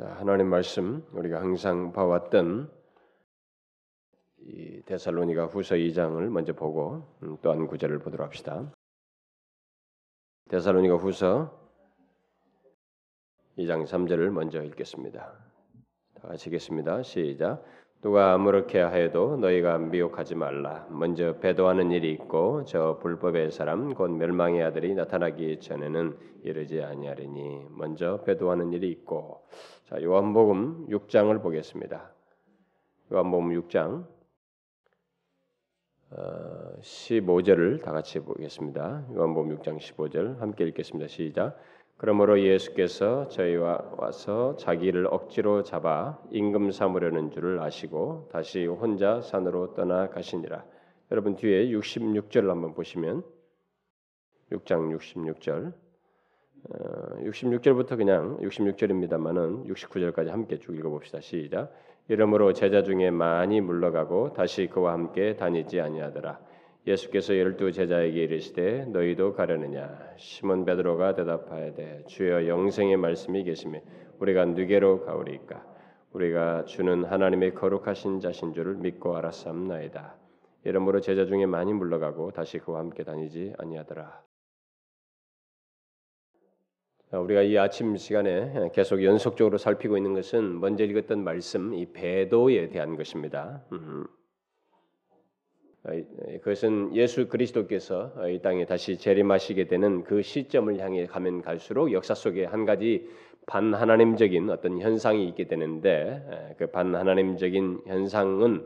자, 하나님 말씀 우리가 항상 봐왔던 이 데살로니가 후서 2장을 먼저 보고 음, 또한 구절을 보도록 합시다. 데살로니가 후서 2장 3절을 먼저 읽겠습니다. 다 같이 읽겠습니다. 시작. 누가 아무렇게 하여도 너희가 미혹하지 말라. 먼저 배도하는 일이 있고 저 불법의 사람 곧 멸망의 아들이 나타나기 전에는 이르지 아니하리니 먼저 배도하는 일이 있고 자 요한복음 6장을 보겠습니다. 요한복음 6장 어, 15절을 다 같이 보겠습니다. 요한복음 6장 15절 함께 읽겠습니다. 시작. 그러므로 예수께서 저희와 와서 자기를 억지로 잡아 임금 삼으려는 줄을 아시고 다시 혼자 산으로 떠나 가시니라. 여러분 뒤에 66절을 한번 보시면 6장 66절 어, 66절부터 그냥 66절입니다만은 69절까지 함께 쭉 읽어봅시다. 시작. 이러므로 제자 중에 많이 물러가고 다시 그와 함께 다니지 아니하더라. 예수께서 열두 제자에게 이르시되 너희도 가려느냐 시몬 베드로가 대답하여되 주여 영생의 말씀이 계시며 우리가 누게로 가오리까 우리가 주는 하나님의 거룩하신 자신 줄을 믿고 알았사옵나이다 이러므로 제자 중에 많이 물러가고 다시 그와 함께 다니지 아니하더라 우리가 이 아침 시간에 계속 연속적으로 살피고 있는 것은 먼저 읽었던 말씀 이 배도에 대한 것입니다. 음. 어, 그것은 예수 그리스도께서 이 땅에 다시 재림하시게 되는 그 시점을 향해 가면 갈수록 역사 속에 한 가지 반하나님적인 어떤 현상이 있게 되는데 그 반하나님적인 현상은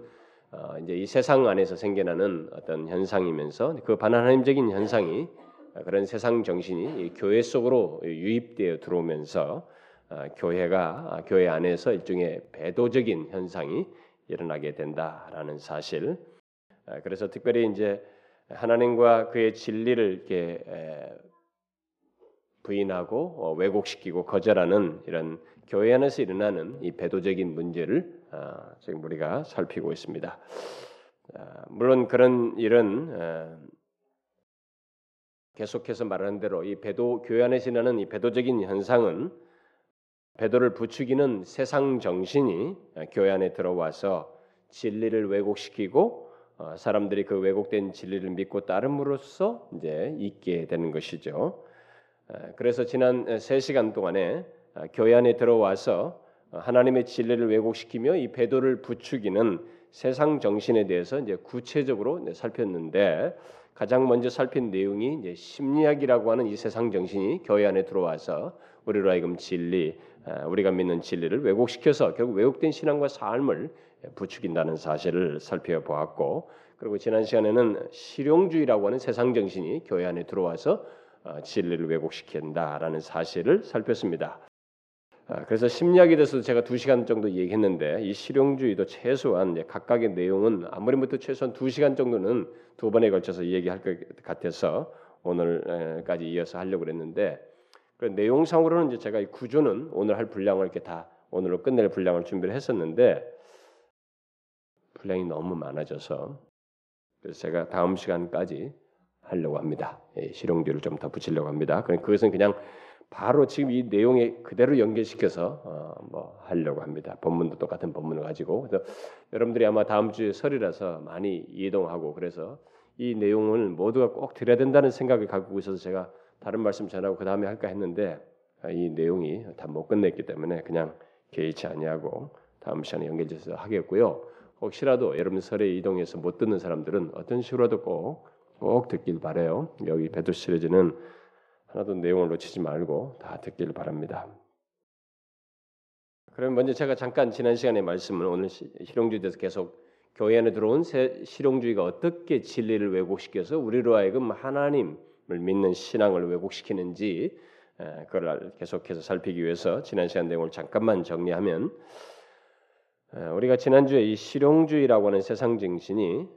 어, 이제 이 세상 안에서 생겨나는 어떤 현상이면서 그 반하나님적인 현상이 그런 세상 정신이 교회 속으로 유입되어 들어오면서 어, 교회가 교회 안에서 일종의 배도적인 현상이 일어나게 된다라는 사실. 아, 그래서 특별히 이제 하나님과 그의 진리를 이렇게 부인하고 어, 왜곡시키고 거절하는 이런 교회 안에서 일어나는 이 배도적인 문제를 아, 지금 우리가 살피고 있습니다. 아, 물론 그런 일은 계속해서 말하는 대로 이 배도 교회 안에서 일어나는 이 배도적인 현상은 배도를 부추기는 세상 정신이 교회 안에 들어와서 진리를 왜곡시키고 어, 사람들이 그 왜곡된 진리를 믿고 따름으로써 이제 있게 되는 것이죠. 그래서 지난 세 시간 동안에 어, 교회 안에 들어와서 어, 하나님의 진리를 왜곡시키며 이 배도를 부추기는 세상 정신에 대해서 이제 구체적으로 살폈는데 가장 먼저 살핀 내용이 이제 심리학이라고 하는 이 세상 정신이 교회 안에 들어와서 우리로 하여금 진리, 우리가 믿는 진리를 왜곡시켜서 결국 왜곡된 신앙과 삶을 부추긴다는 사실을 살펴보았고 그리고 지난 시간에는 실용주의라고 하는 세상 정신이 교회 안에 들어와서 어, 진리를 왜곡시킨다라는 사실을 살폈습니다. 아, 그래서 심리학에 대해서도 제가 두 시간 정도 얘기했는데 이 실용주의도 최소한 각각의 내용은 아무리 못해 최소한 두 시간 정도는 두 번에 걸쳐서 얘기할 것 같아서 오늘까지 이어서 하려고 그랬는데 그 내용상으로는 이제 제가 이 구조는 오늘 할 분량을 이렇게 다 오늘로 끝낼 분량을 준비를 했었는데 분량이 너무 많아져서 그래서 제가 다음 시간까지 하려고 합니다. 예, 실용주의를 좀 더 붙이려고 합니다. 그것은 그냥 바로 지금 이 내용에 그대로 연결시켜서 어, 뭐 하려고 합니다. 본문도 똑같은 본문을 가지고 그래서 여러분들이 아마 다음 주에 설이라서 많이 이동하고 그래서 이 내용을 모두가 꼭 들어야 된다는 생각을 갖고 있어서 제가 다른 말씀 전하고 그 다음에 할까 했는데 아, 이 내용이 다 못 끝냈기 때문에 그냥 개의치 아니하고 다음 시간에 연결해서 하겠고요. 혹시라도 여러분 설에 이동해서 못 듣는 사람들은 어떤 식으로도 꼭, 꼭 듣길 바래요. 여기 베드 시리즈는 하나도 내용을 놓치지 말고 다 듣길 바랍니다. 그럼 먼저 제가 잠깐 지난 시간에 말씀을 오늘 실용주의에 대해서 계속 교회 안에 들어온 실용주의가 어떻게 진리를 왜곡시켜서 우리로 하여금 하나님을 믿는 신앙을 왜곡시키는지 그걸 계속해서 살피기 위해서 지난 시간 내용을 잠깐만 정리하면 우리가 지난주에 이 실용주의라고 하는 세상 정신이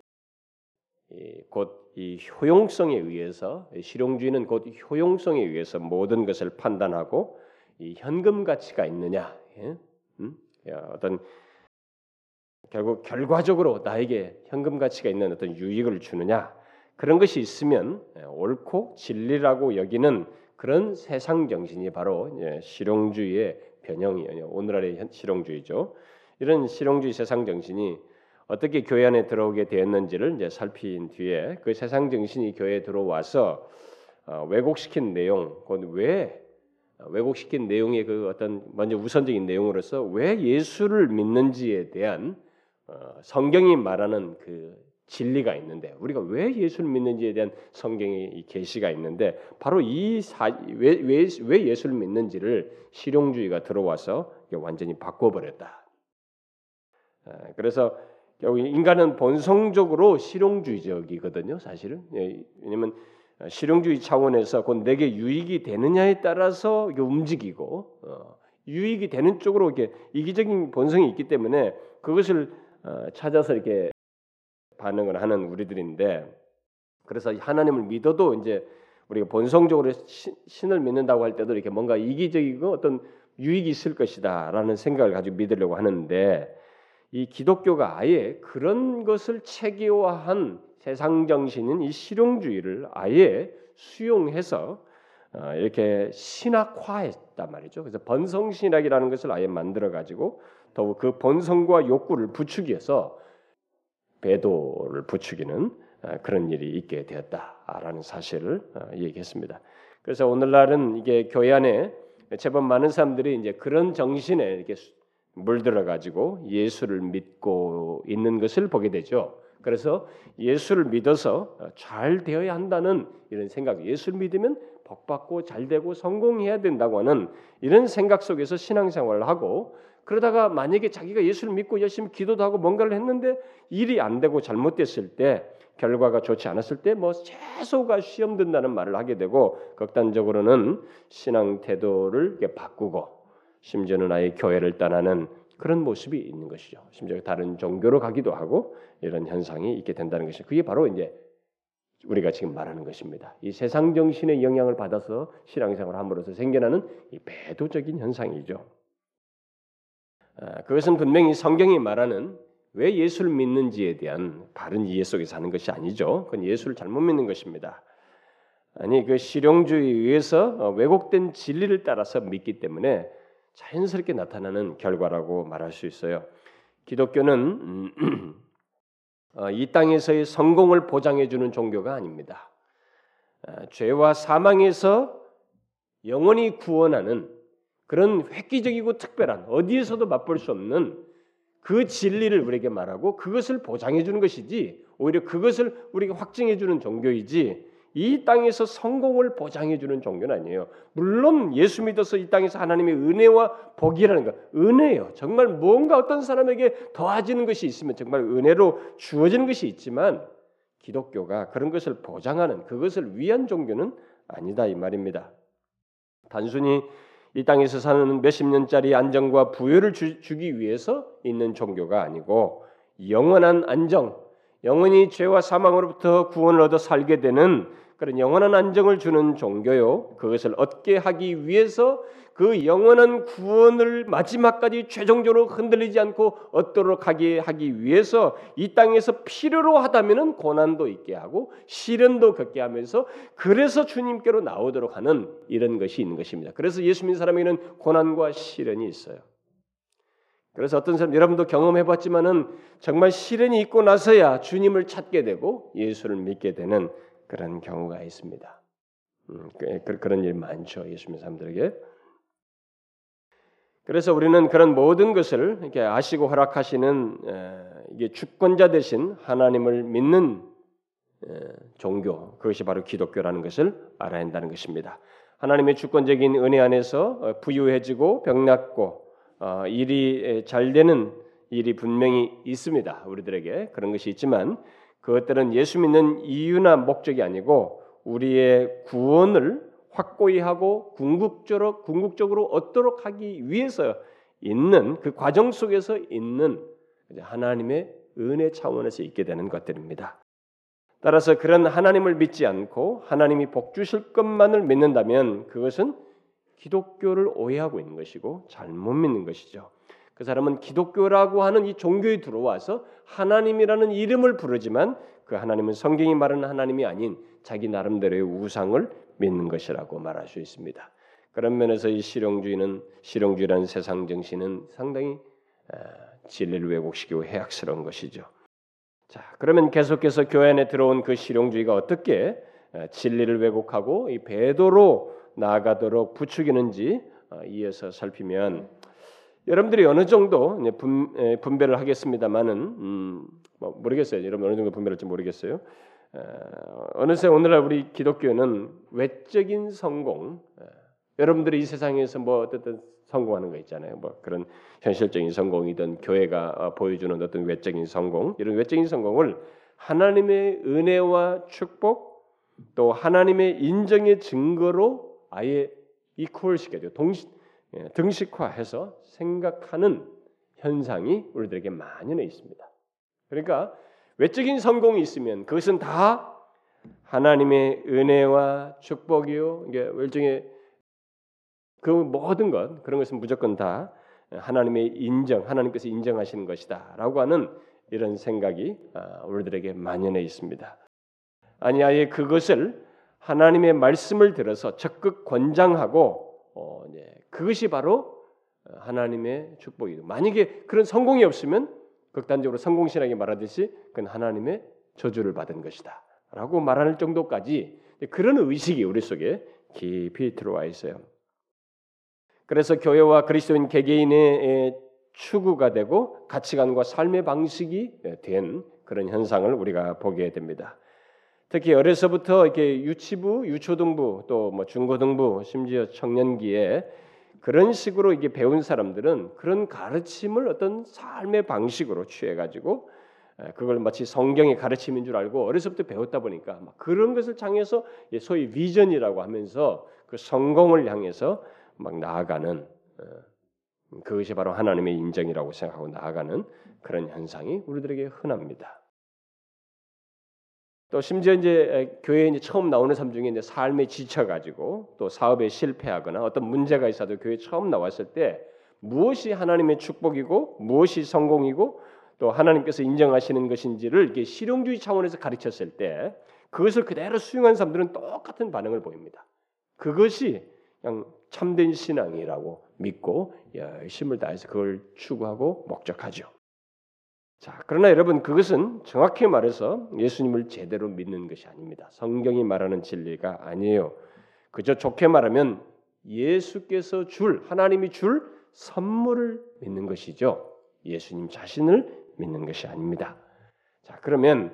곧 이 효용성에 의해서 실용주의는 곧 효용성에 의해서 모든 것을 판단하고 이 현금 가치가 있느냐, 예? 음? 어떤 결국 결과적으로 나에게 현금 가치가 있는 어떤 유익을 주느냐 그런 것이 있으면 옳고 진리라고 여기는 그런 세상 정신이 바로 실용주의의 변형이에요. 오늘날의 실용주의죠. 이런 실용주의 세상 정신이 어떻게 교회 안에 들어오게 되었는지를 이제 살핀 뒤에 그 세상 정신이 교회에 들어와서 어, 왜곡시킨 내용, 그건 왜 왜곡시킨 내용의 그 어떤 먼저 우선적인 내용으로서 왜 예수를 믿는지에 대한 어, 성경이 말하는 그 진리가 있는데 우리가 왜 예수를 믿는지에 대한 성경의 계시가 있는데 바로 이왜왜 왜 예수를 믿는지를 실용주의가 들어와서 완전히 바꿔버렸다. 아, 그래서 인간은 본성적으로 실용주의적이거든요, 사실은. 예, 왜냐하면 실용주의 차원에서 곧 내게 유익이 되느냐에 따라서 움직이고 어, 유익이 되는 쪽으로 이렇게 이기적인 본성이 있기 때문에 그것을 어, 찾아서 이렇게 반응을 하는 우리들인데 그래서 하나님을 믿어도 이제 우리가 본성적으로 신을 믿는다고 할 때도 이렇게 뭔가 이기적이고 어떤 유익이 있을 것이다라는 생각을 가지고 믿으려고 하는데 이 기독교가 아예 그런 것을 체계화한 세상 정신인 이 실용주의를 아예 수용해서 어, 이렇게 신학화했단 말이죠. 그래서 번성 신학이라는 것을 아예 만들어 가지고 더욱 그 본성과 욕구를 부추기해서 배도를 부추기는 어, 그런 일이 있게 되었다라는 사실을 어, 얘기했습니다. 그래서 오늘날은 이게 교회 안에 제법 많은 사람들이 이제 그런 정신에 이렇게 물들어 가지고 예수를 믿고 있는 것을 보게 되죠. 그래서 예수를 믿어서 잘 되어야 한다는 이런 생각, 예수를 믿으면 복 받고 잘 되고 성공해야 된다고 하는 이런 생각 속에서 신앙생활을 하고 그러다가 만약에 자기가 예수를 믿고 열심히 기도도 하고 뭔가를 했는데 일이 안 되고 잘못됐을 때 결과가 좋지 않았을 때뭐 채소가 시험 든다는 말을 하게 되고 극단적으로는 신앙 태도를 바꾸고 심지어는 아예 교회를 떠나는 그런 모습이 있는 것이죠. 심지어 다른 종교로 가기도 하고 이런 현상이 있게 된다는 것이 그게 바로 이제 우리가 지금 말하는 것입니다. 이 세상 정신의 영향을 받아서 신앙생활을 함으로써 생겨나는 이 배도적인 현상이죠. 아, 그것은 분명히 성경이 말하는 왜 예수를 믿는지에 대한 바른 이해 속에 사는 것이 아니죠. 그건 예수를 잘못 믿는 것입니다. 아니 그 실용주의에 의해서 어, 왜곡된 진리를 따라서 믿기 때문에 자연스럽게 나타나는 결과라고 말할 수 있어요. 기독교는 음, 어, 이 땅에서의 성공을 보장해 주는 종교가 아닙니다. 아, 죄와 사망에서 영원히 구원하는 그런 획기적이고 특별한 어디에서도 맛볼 수 없는 그 진리를 우리에게 말하고 그것을 보장해 주는 것이지 오히려 그것을 우리가 확증해 주는 종교이지 이 땅에서 성공을 보장해 주는 종교는 아니에요. 물론 예수 믿어서 이 땅에서 하나님의 은혜와 복이라는 것, 은혜요. 정말 뭔가 어떤 사람에게 더해지는 것이 있으면 정말 은혜로 주어지는 것이 있지만 기독교가 그런 것을 보장하는 그것을 위한 종교는 아니다 이 말입니다. 단순히 이 땅에서 사는 몇십 년짜리 안정과 부여를 주, 기 위해서 있는 종교가 아니고 영원한 안정, 영원히 죄와 사망으로부터 구원을 얻어 살게 되는 그런 영원한 안정을 주는 종교요. 그것을 얻게 하기 위해서 그 영원한 구원을 마지막까지 최종적으로 흔들리지 않고 얻도록 하게 하기 위해서 이 땅에서 필요로 하다면은 고난도 있게 하고 시련도 겪게 하면서 그래서 주님께로 나오도록 하는 이런 것이 있는 것입니다. 그래서 예수 믿는 사람에게는 고난과 시련이 있어요. 그래서 어떤 사람 여러분도 경험해 봤지만은 정말 시련이 있고 나서야 주님을 찾게 되고 예수를 믿게 되는 그런 경우가 있습니다. 음, 그, 그런 일 많죠 예수 믿는 사람들에게. 그래서 우리는 그런 모든 것을 이렇게 아시고 허락하시는 이게 주권자 대신 하나님을 믿는 종교 그것이 바로 기독교라는 것을 알아야 한다는 것입니다. 하나님의 주권적인 은혜 안에서 어, 부유해지고 병났고 어, 일이 잘 되는 일이 분명히 있습니다. 우리들에게 그런 것이 있지만 그것들은 예수 믿는 이유나 목적이 아니고 우리의 구원을 확고히 하고 궁극적으로 궁극적으로 얻도록 하기 위해서 있는 그 과정 속에서 있는 하나님의 은혜 차원에서 있게 되는 것들입니다. 따라서 그런 하나님을 믿지 않고 하나님이 복 주실 것만을 믿는다면 그것은 기독교를 오해하고 있는 것이고 잘못 믿는 것이죠. 그 사람은 기독교라고 하는 이 종교에 들어와서 하나님이라는 이름을 부르지만 그 하나님은 성경이 말하는 하나님이 아닌 자기 나름대로의 우상을 믿는 것이라고 말할 수 있습니다. 그런 면에서 이 실용주의는 실용주의라는 세상 정신은 상당히 진리를 왜곡시키고 해악스러운 것이죠. 자, 그러면 계속해서 교회 안에 들어온 그 실용주의가 어떻게 진리를 왜곡하고 이 배도로 나아가도록 부추기는지 어, 이어서 살피면 여러분들이 어느 정도 분, 분배를 하겠습니다만은 음, 뭐 모르겠어요. 여러분 어느 정도 분배할지 모르겠어요. 어느새 오늘날 우리 기독교는 외적인 성공, 여러분들이 이 세상에서 뭐 어쨌든 성공하는 거 있잖아요. 뭐 그런 현실적인 성공이든 교회가 어, 보여주는 어떤 외적인 성공, 이런 외적인 성공을 하나님의 은혜와 축복 또 하나님의 인정의 증거로 아예 이퀄 시켜줘 동시 예, 등식화해서 생각하는 현상이 우리들에게 만연해 있습니다. 그러니까 외적인 성공이 있으면 그것은 다 하나님의 은혜와 축복이요. 이게 일종의 그 모든 것 그런 것은 무조건 다 하나님의 인정, 하나님께서 인정하시는 것이다라고 하는 이런 생각이 아, 우리들에게 만연해 있습니다. 아니 아예 그것을 하나님의 말씀을 들어서 적극 권장하고 어, 네, 그것이 바로 하나님의 축복이다. 만약에 그런 성공이 없으면 극단적으로 성공신앙이 말하듯이 그건 하나님의 저주를 받은 것이다라고 말할 정도까지 그런 의식이 우리 속에 깊이 들어와 있어요. 그래서 교회와 그리스도인 개개인의 추구가 되고 가치관과 삶의 방식이 된 그런 현상을 우리가 보게 됩니다. 특히 어려서부터 이렇게 유치부, 유초등부, 또 뭐 중고등부, 심지어 청년기에 그런 식으로 이게 배운 사람들은 그런 가르침을 어떤 삶의 방식으로 취해 가지고 그걸 마치 성경의 가르침인 줄 알고 어려서부터 배웠다 보니까 그런 것을 향해서 소위 비전이라고 하면서 그 성공을 향해서 막 나아가는 어, 그것이 바로 하나님의 인정이라고 생각하고 나아가는 그런 현상이 우리들에게 흔합니다. 또 심지어 이제 교회에 이제 처음 나오는 사람 중에 이제 삶에 지쳐가지고 또 사업에 실패하거나 어떤 문제가 있어도 교회 처음 나왔을 때 무엇이 하나님의 축복이고 무엇이 성공이고 또 하나님께서 인정하시는 것인지를 이렇게 실용주의 차원에서 가르쳤을 때 그것을 그대로 수용한 사람들은 똑같은 반응을 보입니다. 그것이 그냥 참된 신앙이라고 믿고 열심을 다해서 그걸 추구하고 목적하죠. 자, 그러나 여러분 그것은 정확히 말해서 예수님을 제대로 믿는 것이 아닙니다. 성경이 말하는 진리가 아니에요. 그저 좋게 말하면 예수께서 줄 하나님이 줄 선물을 믿는 것이죠. 예수님 자신을 믿는 것이 아닙니다. 자, 그러면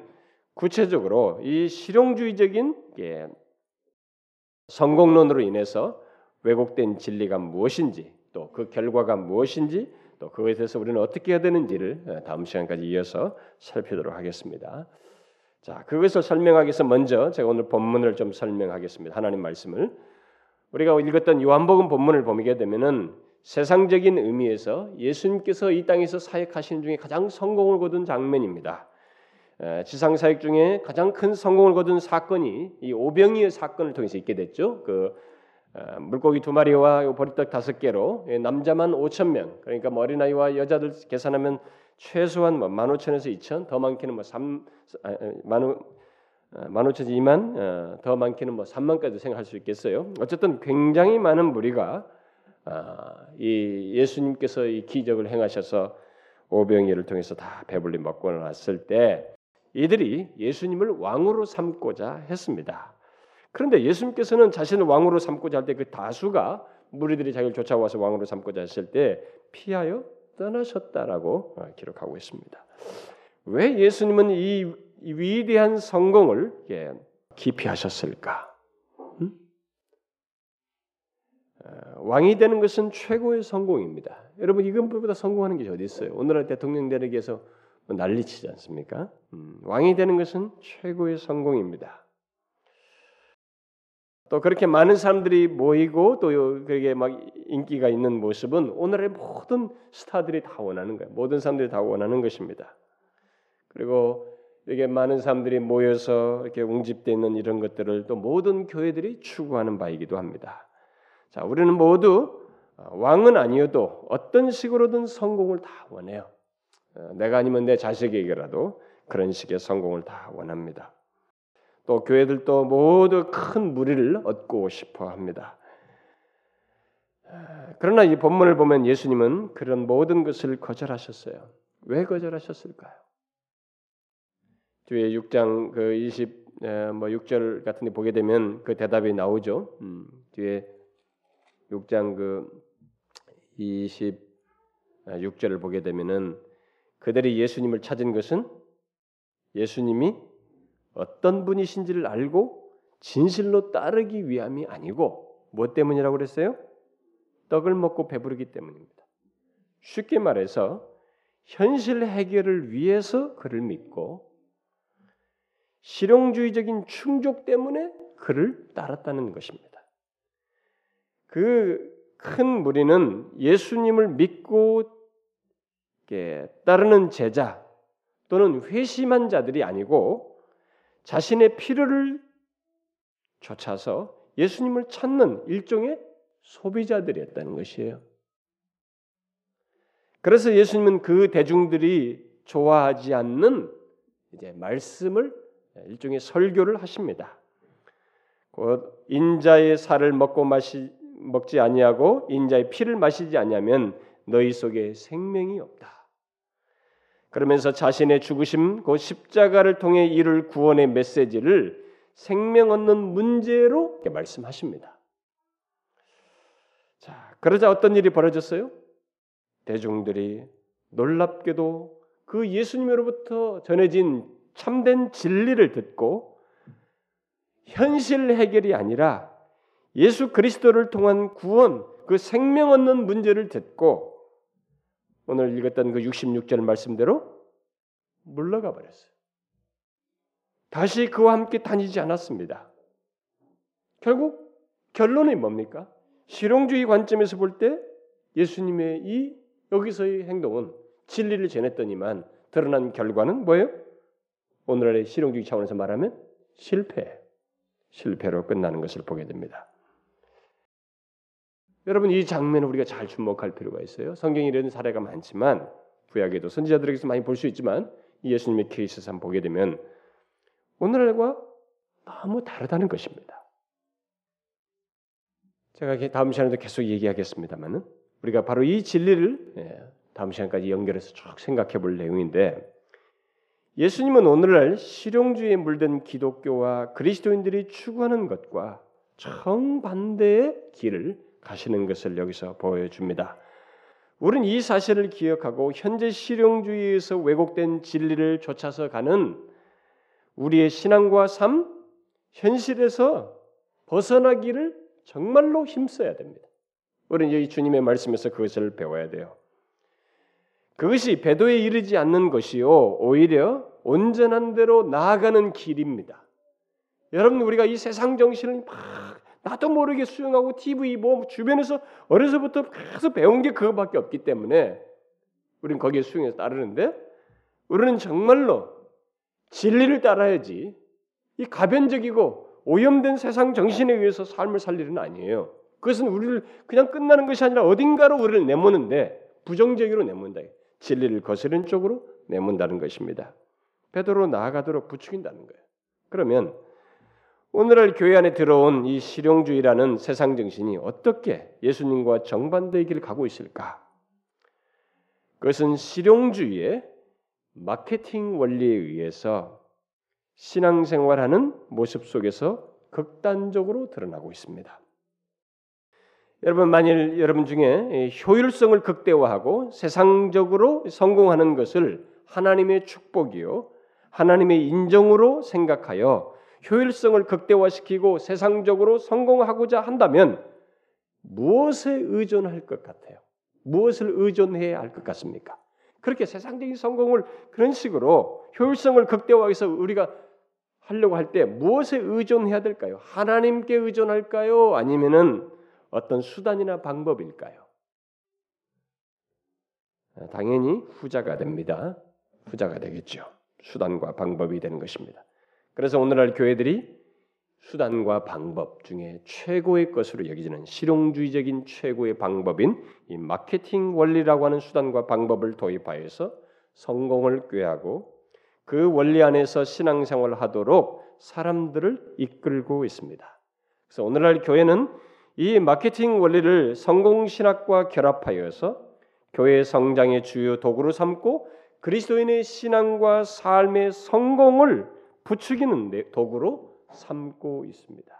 구체적으로 이 실용주의적인 성공론으로 인해서 왜곡된 진리가 무엇인지 또 그 결과가 무엇인지 또 그것에 대해서 우리는 어떻게 해야 되는지를 어, 다음 시간까지 이어서 살펴보도록 하겠습니다. 자, 그것을 설명하기 위해서 먼저 제가 오늘 본문을 좀 설명하겠습니다. 하나님 말씀을 우리가 읽었던 요한복음 본문을 보게 되면은 세상적인 의미에서 예수님께서 이 땅에서 사역하시는 중에 가장 성공을 거둔 장면입니다. 지상 사역 중에 가장 큰 성공을 거둔 사건이 이 오병이의 사건을 통해서 있게 됐죠. 그 어, 물고기 두 마리와 보리떡 다섯 개로 예, 남자만 5천 명 그러니까 뭐 어린아이와 여자들 계산하면 최소한 뭐 1 5 0에서 2천 더 많게는 뭐 3, 만, 만 5천 2만 더 많게는 뭐 3만까지 생각할 수 있겠어요. 어쨌든 굉장히 많은 무리가 아, 이 예수님께서 이 기적을 행하셔서 오병이를 통해서 다 배불리 먹고 나왔을 때 이들이 예수님을 왕으로 삼고자 했습니다. 그런데 예수님께서는 자신을 왕으로 삼고자 할 때 그 다수가 무리들이 자기를 쫓아와서 왕으로 삼고자 했을 때 피하여 떠나셨다라고 어, 기록하고 있습니다. 왜 예수님은 이 위대한 성공을 기피하셨을까? 음? 어, 왕이 되는 것은 최고의 성공입니다. 여러분 이것보다 성공하는 게 어디 있어요? 오늘날 대통령 되기 위해서 난리치지 않습니까? 음, 왕이 되는 것은 최고의 성공입니다. 또 그렇게 많은 사람들이 모이고 또 그게 막 인기가 있는 모습은 오늘의 모든 스타들이 다 원하는 거예요. 모든 사람들이 다 원하는 것입니다. 그리고 이게 많은 사람들이 모여서 이렇게 웅집돼 있는 이런 것들을 또 모든 교회들이 추구하는 바이기도 합니다. 자, 우리는 모두 왕은 아니어도 어떤 식으로든 성공을 다 원해요. 어, 내가 아니면 내 자식에게라도 그런 식의 성공을 다 원합니다. 또 교회들도 모두 큰 무리를 얻고 싶어 합니다. 그러나 이 본문을 보면 예수님은 그런 모든 것을 거절하셨어요. 왜 거절하셨을까요? 뒤에 6장 그 20, 뭐 6절 같은 데 보게 되면 그 대답이 나오죠. 음, 뒤에 6장 그 26절을 보게 되면은 그들이 예수님을 찾은 것은 예수님이 어떤 분이신지를 알고 진실로 따르기 위함이 아니고 뭐 때문이라고 그랬어요? 떡을 먹고 배부르기 때문입니다. 쉽게 말해서 현실 해결을 위해서 그를 믿고 실용주의적인 충족 때문에 그를 따랐다는 것입니다. 그 큰 무리는 예수님을 믿고 따르는 제자 또는 회심한 자들이 아니고 자신의 필요를 쫓아서 예수님을 찾는 일종의 소비자들이었다는 것이에요. 그래서 예수님은 그 대중들이 좋아하지 않는 이제 말씀을 일종의 설교를 하십니다. 곧 인자의 살을 먹고 마시 먹지 아니하고 인자의 피를 마시지 아니하면 너희 속에 생명이 없다. 그러면서 자신의 죽으심 곧 십자가를 통해 이룰 구원의 메시지를 생명 얻는 문제로 말씀하십니다. 자, 그러자 어떤 일이 벌어졌어요? 대중들이 놀랍게도 그 예수님으로부터 전해진 참된 진리를 듣고 현실 해결이 아니라 예수 그리스도를 통한 구원, 그 생명 얻는 문제를 듣고 오늘 읽었던 그 66절 말씀대로 물러가 버렸어요. 다시 그와 함께 다니지 않았습니다. 결국 결론이 뭡니까? 실용주의 관점에서 볼 때 예수님의 이 여기서의 행동은 진리를 전했더니만 드러난 결과는 뭐예요? 오늘날의 실용주의 차원에서 말하면 실패, 실패로 끝나는 것을 보게 됩니다. 여러분 이 장면을 우리가 잘 주목할 필요가 있어요. 성경에 이런 사례가 많지만 구약에도 선지자들에게서 많이 볼 수 있지만 예수님의 케이스에서 보게 되면 오늘날과 너무 다르다는 것입니다. 제가 다음 시간에도 계속 얘기하겠습니다만은 우리가 바로 이 진리를 예, 다음 시간까지 연결해서 쭉 생각해 볼 내용인데 예수님은 오늘날 실용주의에 물든 기독교와 그리스도인들이 추구하는 것과 정반대의 길을 가시는 것을 여기서 보여줍니다. 우리는 이 사실을 기억하고 현재 실용주의에서 왜곡된 진리를 쫓아서 가는 우리의 신앙과 삶, 현실에서 벗어나기를 정말로 힘써야 됩니다. 우리는 여기 주님의 말씀에서 그것을 배워야 돼요. 그것이 배도에 이르지 않는 것이요 오히려 온전한 대로 나아가는 길입니다. 여러분 우리가 이 세상 정신을 막 나도 모르게 수용하고 TV 뭐 주변에서 어려서부터 계속 배운 게 그거밖에 없기 때문에 우리는 거기에 수용해서 따르는데 우리는 정말로 진리를 따라야지 이 가변적이고 오염된 세상 정신에 의해서 삶을 살 일은 아니에요. 그것은 우리를 그냥 끝나는 것이 아니라 어딘가로 우리를 내모는데 부정적으로 내몬다. 진리를 거스른 쪽으로 내몬다는 것입니다. 베드로 나아가도록 부추긴다는 거예요. 그러면 오늘날 교회 안에 들어온 이 실용주의라는 세상 정신이 어떻게 예수님과 정반대의 길을 가고 있을까? 그것은 실용주의의 마케팅 원리에 의해서 신앙생활하는 모습 속에서 극단적으로 드러나고 있습니다. 여러분 만일 여러분 중에 효율성을 극대화하고 세상적으로 성공하는 것을 하나님의 축복이요 하나님의 인정으로 생각하여 효율성을 극대화시키고 세상적으로 성공하고자 한다면 무엇에 의존할 것 같아요? 무엇을 의존해야 할 것 같습니까? 그렇게 세상적인 성공을 그런 식으로 효율성을 극대화해서 우리가 하려고 할 때 무엇에 의존해야 될까요? 하나님께 의존할까요? 아니면은 어떤 수단이나 방법일까요? 당연히 후자가 됩니다. 후자가 되겠죠. 수단과 방법이 되는 것입니다. 그래서 오늘날 교회들이 수단과 방법 중에 최고의 것으로 여기지는 실용주의적인 최고의 방법인 이 마케팅 원리라고 하는 수단과 방법을 도입하여서 성공을 꾀하고 그 원리 안에서 신앙생활을 하도록 사람들을 이끌고 있습니다. 그래서 오늘날 교회는 이 마케팅 원리를 성공 신학과 결합하여서 교회 성장의 주요 도구로 삼고 그리스도인의 신앙과 삶의 성공을 부추기는 도구로 삼고 있습니다.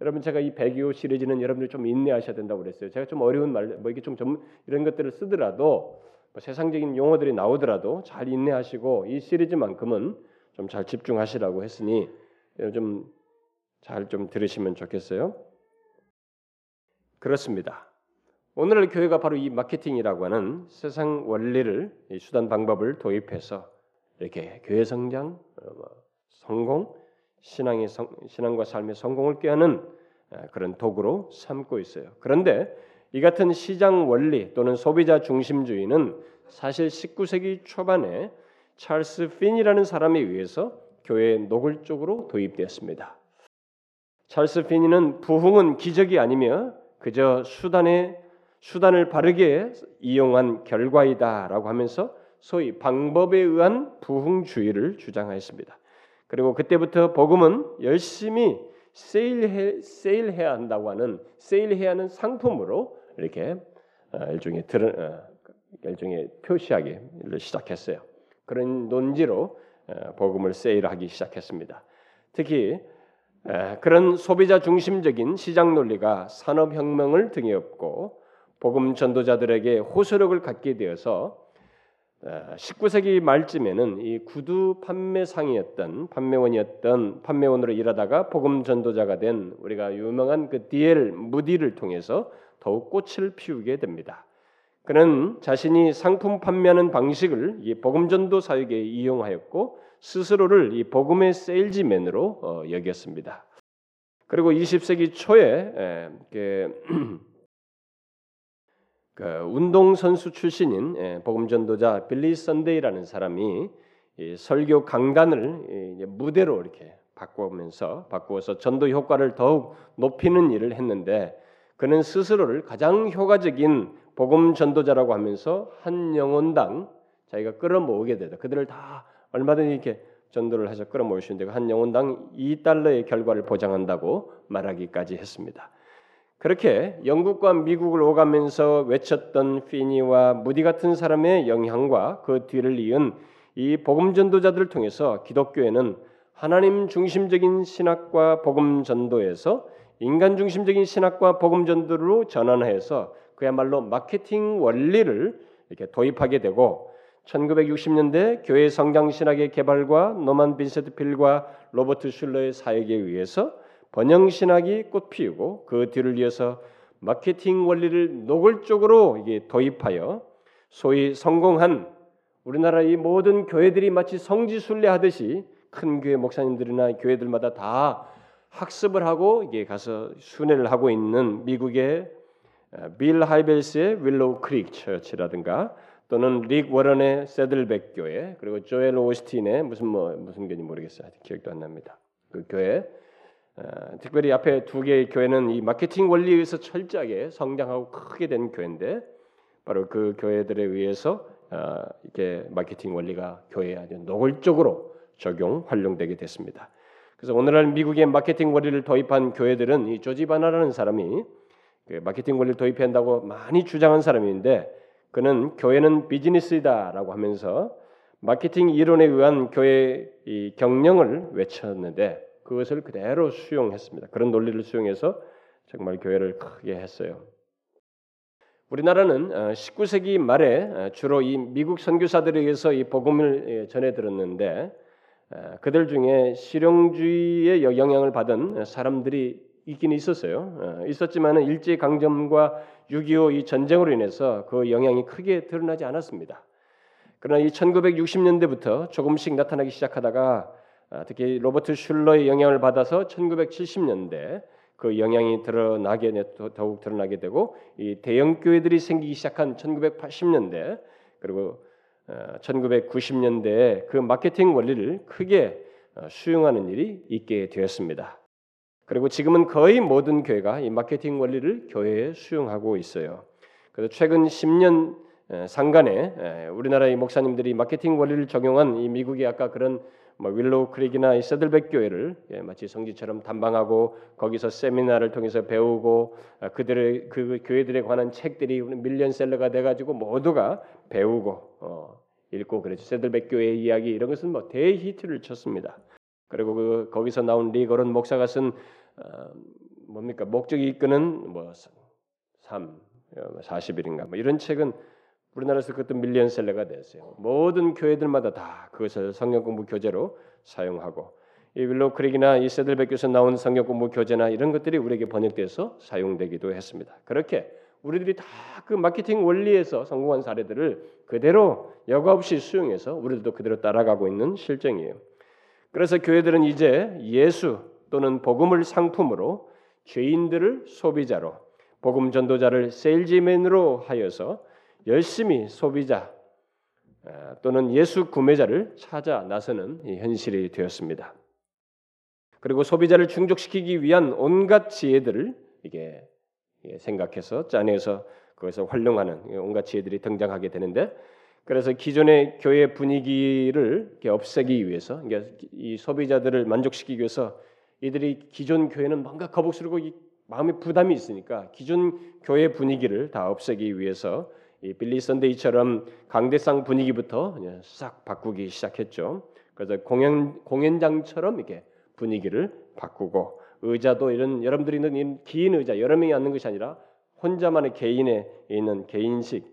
여러분 제가 이 배기호 시리즈는 여러분들 좀 인내하셔야 된다고 그랬어요. 제가 좀 어려운 말, 뭐 이게 좀 전, 이런 것들을 쓰더라도 뭐 세상적인 용어들이 나오더라도 잘 인내하시고 이 시리즈만큼은 좀 잘 집중하시라고 했으니 좀 잘 좀 들으시면 좋겠어요. 그렇습니다. 오늘날 교회가 바로 이 마케팅이라고 하는 세상 원리를 수단 방법을 도입해서 이렇게 교회 성장, 어, 뭐 성공, 신앙의 성, 신앙과 삶의 성공을 꾀하는 그런 도구로 삼고 있어요. 그런데 이 같은 시장 원리 또는 소비자 중심주의는 사실 19세기 초반에 찰스 핀이라는 사람에 의해서 교회에 노골적으로 도입되었습니다. 찰스 핀이는 부흥은 기적이 아니며 그저 수단의 수단을 바르게 이용한 결과이다라고 하면서 소위 방법에 의한 부흥주의를 주장하였습니다. 그리고 그때부터 복음은 열심히 세일해, 세일해야 한다고 하는 세일해야 하는 상품으로 이렇게 어, 일종의 드러, 어, 일종의 표시하기 시작했어요. 그런 논지로 어, 복음을 세일하기 시작했습니다. 특히 그런 소비자 중심적인 시장 논리가 산업혁명을 등에 업고 복음 전도자들에게 호소력을 갖게 되어서 19세기 말쯤에는 이 구두 판매상이었던 판매원이었던 판매원으로 일하다가 복음 전도자가 된 우리가 유명한 그 디엘 무디를 통해서 더욱 꽃을 피우게 됩니다. 그는 자신이 상품 판매하는 방식을 이 복음 전도 사역에 이용하였고 스스로를 이 복음의 세일즈맨으로 어, 여겼습니다. 그리고 20세기 초에 에, 그, 그 운동 선수 출신인 예, 복음 전도자 빌리 선데이라는 사람이 설교 강단을 무대로 이렇게 바꾸면서 바꾸어서 전도 효과를 더욱 높이는 일을 했는데 그는 스스로를 가장 효과적인 복음 전도자라고 하면서 한 영혼당 자기가 끌어모으게 되다. 그들을 다 얼마든지 이렇게 전도를 해서 끌어모을 수 있는데 한 영혼당 2달러의 결과를 보장한다고 말하기까지 했습니다. 그렇게 영국과 미국을 오가면서 외쳤던 피니와 무디 같은 사람의 영향과 그 뒤를 이은 이 복음 전도자들을 통해서 기독교에는 하나님 중심적인 신학과 복음 전도에서 인간 중심적인 신학과 복음 전도로 전환해서 그야말로 마케팅 원리를 이렇게 도입하게 되고 1960년대 교회 성장 신학의 개발과 노만 빈세트 필과 로버트 슐러의 사역에 의해서 번영 신학이 꽃피우고 그 뒤를 이어서 마케팅 원리를 노골적으로 이게 도입하여 소위 성공한 우리나라 이 모든 교회들이 마치 성지 순례하듯이 큰 교회 목사님들이나 교회들마다 다 학습을 하고 이게 가서 순회를 하고 있는 미국의 어, 빌 하이벨스의 윌로우 크릭 처치라든가 또는 릭 워런의 세들백 교회 그리고 조엘 오스틴의 무슨 뭐 무슨 교인지 모르겠어요. 기억도 안 납니다. 그 교회 어, 특별히 앞에 두 개의 교회는 이 마케팅 원리에 의해서 철저하게 성장하고 크게 된 교회인데 바로 그 교회들에 의해서 어, 이렇게 마케팅 원리가 교회에 아주 노골적으로 적용 활용되게 됐습니다. 그래서 오늘날 미국의 마케팅 원리를 도입한 교회들은 이 조지 바나라는 사람이 그 마케팅 원리를 도입한다고 많이 주장한 사람인데 그는 교회는 비즈니스이다라고 하면서 마케팅 이론에 의한 교회 의 경영을 외쳤는데 그것을 그대로 수용했습니다. 그런 논리를 수용해서 정말 교회를 크게 했어요. 우리나라는 19세기 어, 말에 어, 주로 이 미국 선교사들에 의해서 이 복음을 예, 전해 들었는데 어, 그들 중에 실용주의의 영향을 받은 사람들이 있긴 있었어요. 있었지만은 일제 강점과 6.25 이 전쟁으로 인해서 그 영향이 크게 드러나지 않았습니다. 그러나 이 1960년대부터 조금씩 나타나기 시작하다가 아, 특히 로버트 슐러의 영향을 받아서 1970년대 그 영향이 드러나게 더욱 드러나게 되고 이 대형 교회들이 생기기 시작한 1980년대 그리고 1990년대에 어, 그 마케팅 원리를 크게 어, 수용하는 일이 있게 되었습니다. 그리고 지금은 거의 모든 교회가 이 마케팅 원리를 교회에 수용하고 있어요. 그래서 최근 10년 상간에 우리나라의 목사님들이 마케팅 원리를 적용한 이 미국의 아까 그런 뭐 윌로우 크릭이나 이 세들백 교회를 예, 마치 성지처럼 탐방하고 거기서 세미나를 통해서 배우고 아, 그들의 그 교회들에 관한 책들이 밀리언셀러가 돼가지고 모두가 배우고 어, 읽고 그랬죠. 세들백 교회의 이야기 이런 것은 뭐 대히트를 쳤습니다. 그리고 그 거기서 나온 리거론 목사가 쓴 어, 뭡니까 목적이 이끄는 뭐 3, 40일인가 어, 뭐 이런 책은 우리나라에서 그것도 밀리언셀러가 됐어요. 모든 교회들마다 다 그것을 성경 공부 교재로 사용하고 이 윌로 크릭이나 이 세들백교에서 나온 성경 공부 교재나 이런 것들이 우리에게 번역돼서 사용되기도 했습니다. 그렇게 우리들이 다 그 마케팅 원리에서 성공한 사례들을 그대로 여과 없이 수용해서 우리들도 그대로 따라가고 있는 실정이에요. 그래서 교회들은 이제 예수 또는 복음을 상품으로 죄인들을 소비자로 복음 전도자를 세일즈맨으로 하여서 열심히 소비자 또는 예수 구매자를 찾아 나서는 현실이 되었습니다. 그리고 소비자를 충족시키기 위한 온갖 지혜들을 이게 생각해서 짜내서 거기서 활용하는 온갖 지혜들이 등장하게 되는데 그래서 기존의 교회 분위기를 없애기 위해서 이 소비자들을 만족시키기 위해서 이들이 기존 교회는 뭔가 거북스럽고 마음의 부담이 있으니까 기존 교회 분위기를 다 없애기 위해서 이 빌리 선데이처럼 강대상 분위기부터 싹 바꾸기 시작했죠. 그래서 공연 공연장처럼 이렇게 분위기를 바꾸고 의자도 이런 여러분들이 있는 긴 의자 여러 명이 앉는 것이 아니라 혼자만의 개인에 있는 개인식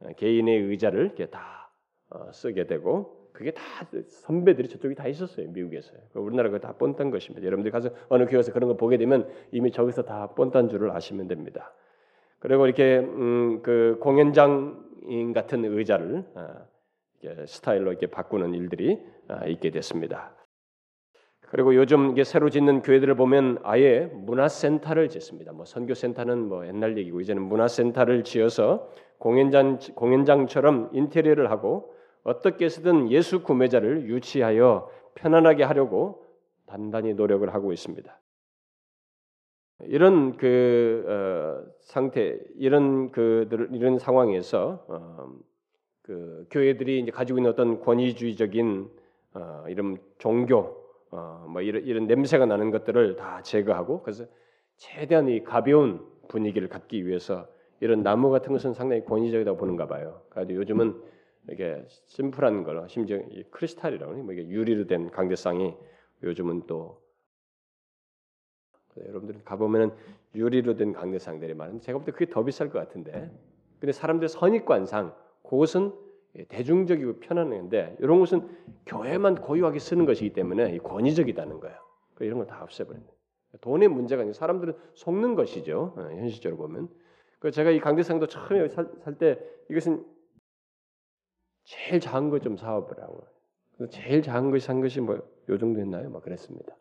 어, 개인의 의자를 이렇게 다 어, 쓰게 되고 그게 다 선배들이 저쪽에 다 있었어요 미국에서요. 우리나라가 다 뻔딴 것입니다. 여러분들 가서 어느 교회에서 그런 거 보게 되면 이미 저기서 다 뻔딴 줄을 아시면 됩니다. 그리고 이렇게 음, 그 공연장인 같은 의자를 아, 스타일로 이렇게 바꾸는 일들이 아, 있게 됐습니다. 그리고 요즘 이게 새로 짓는 교회들을 보면 아예 문화센터를 짓습니다. 뭐 선교센터는 뭐 옛날 얘기고 이제는 문화센터를 지어서 공연장 공연장처럼 인테리어를 하고 어떻게 해서든 예수 구매자를 유치하여 편안하게 하려고 단단히 노력을 하고 있습니다. 이런 그 어, 상태, 이런 그 이런 상황에서 어, 그 교회들이 이제 가지고 있는 어떤 권위주의적인 어, 이런 종교, 어, 뭐 이런, 이런 냄새가 나는 것들을 다 제거하고 그래서 최대한 이 가벼운 분위기를 갖기 위해서 이런 나무 같은 것은 상당히 권위적이라고 보는가 봐요. 그래서 요즘은 이게 심플한 걸 심지어 이 크리스탈이라고 뭐 이게 유리로 된 강대상이 요즘은 또 여러분들 가보면은 유리로 된 강대상들이 많은데 제가 볼 때 그게 더 비쌀 것 같은데 근데 사람들 선입관상 그것은 대중적이고 편안한데 이런 것은 교회만 고유하게 쓰는 것이기 때문에 권위적이다는 거예요. 이런 걸 다 없애버린다. 돈의 문제가 아니고 사람들은 속는 것이죠. 어, 현실적으로 보면. 그 제가 이 강대상도 처음에 살 때 이것은 제일 작은 거 좀 사와보라고. 제일 작은 것이 산 것이 뭐 요 정도 했나요? 막 그랬습니다.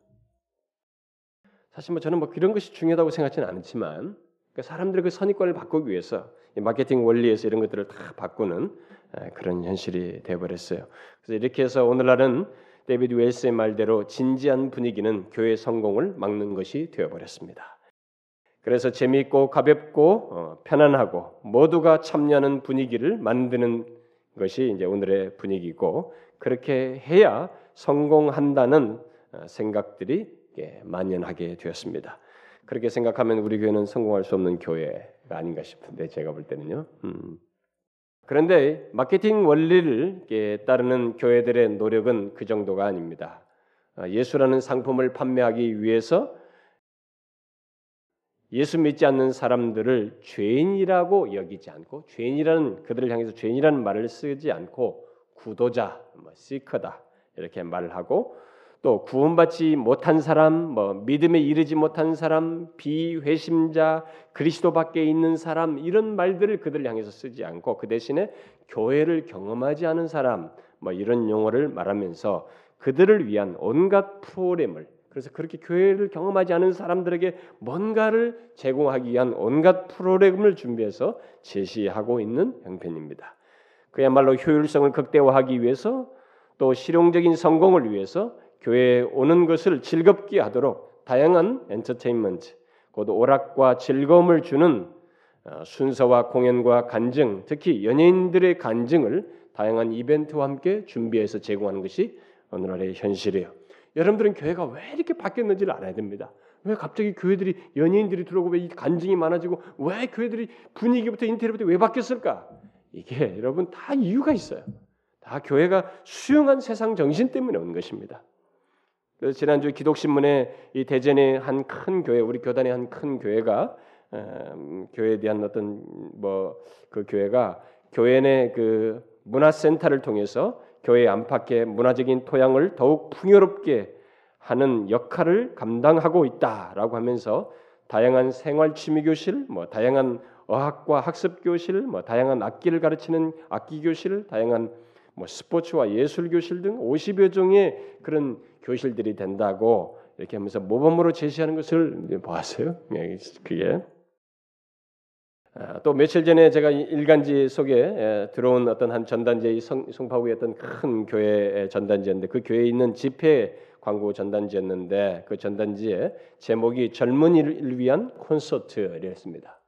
사실 뭐 저는 뭐 그런 것이 중요하다고 생각하지는 않지만 그러니까 사람들의 그 선입관을 바꾸기 위해서 마케팅 원리에서 이런 것들을 다 바꾸는 그런 현실이 되어버렸어요. 그래서 이렇게 해서 오늘날은 데이비드 웰스의 말대로 진지한 분위기는 교회 성공을 막는 것이 되어버렸습니다. 그래서 재미있고 가볍고 어, 편안하고 모두가 참여하는 분위기를 만드는 것이 이제 오늘의 분위기고 그렇게 해야 성공한다는 어, 생각들이 만연하게 되었습니다. 그렇게 생각하면 우리 교회는 성공할 수 없는 교회가 아닌가 싶은데 제가 볼 때는요. 음. 그런데 마케팅 원리를 따르는 교회들의 노력은 그 정도가 아닙니다. 어, 예수라는 상품을 판매하기 위해서 예수 믿지 않는 사람들을 죄인이라고 여기지 않고 죄인이라는 그들을 향해서 죄인이라는 말을 쓰지 않고 구도자, 뭐 시커다 이렇게 말을 하고 또 구원받지 못한 사람, 뭐 믿음에 이르지 못한 사람, 비회심자, 그리스도 밖에 있는 사람 이런 말들을 그들 향해서 쓰지 않고 그 대신에 교회를 경험하지 않은 사람, 뭐 이런 용어를 말하면서 그들을 위한 온갖 프로그램을 그래서 그렇게 교회를 경험하지 않은 사람들에게 뭔가를 제공하기 위한 온갖 프로그램을 준비해서 제시하고 있는 형편입니다. 그야말로 효율성을 극대화하기 위해서 또 실용적인 성공을 위해서 교회에 오는 것을 즐겁게 하도록 다양한 엔터테인먼트, 곧 오락과 즐거움을 주는 어, 순서와 공연과 간증, 특히 연예인들의 간증을 다양한 이벤트와 함께 준비해서 제공하는 것이 오늘날의 현실이에요. 여러분들은 교회가 왜 이렇게 바뀌었는지를 알아야 됩니다. 왜 갑자기 교회들이 연예인들이 들어오고 왜 이 간증이 많아지고 왜 교회들이 분위기부터 인테리어부터 왜 바뀌었을까? 이게 여러분 다 이유가 있어요. 다 교회가 수용한 세상 정신 때문에 온 것입니다. 그래서 지난주 기독신문에 이 대전의 한 큰 교회, 우리 교단의 한 큰 교회가 음, 교회에 대한 어떤 뭐 그 교회가 교회 내 그 문화센터를 통해서 교회 안팎의 문화적인 토양을 더욱 풍요롭게 하는 역할을 감당하고 있다라고 하면서 다양한 생활 취미 교실, 뭐 다양한 어학과 학습 교실, 뭐 다양한 악기를 가르치는 악기 교실, 다양한 뭐 스포츠와 예술 교실 등 50여 종의 그런 교실들이 된다고 이렇게 하면서 모범으로 제시하는 것을 보았어요. 예, 그게 아, 또 며칠 전에 제가 일간지 속에 예, 들어온 어떤 한 전단지 송파구의 어떤 큰 교회 전단지였는데 그 교회에 있는 집회 광고 전단지였는데 그 전단지에 제목이 젊은이를 위한 콘서트였습니다.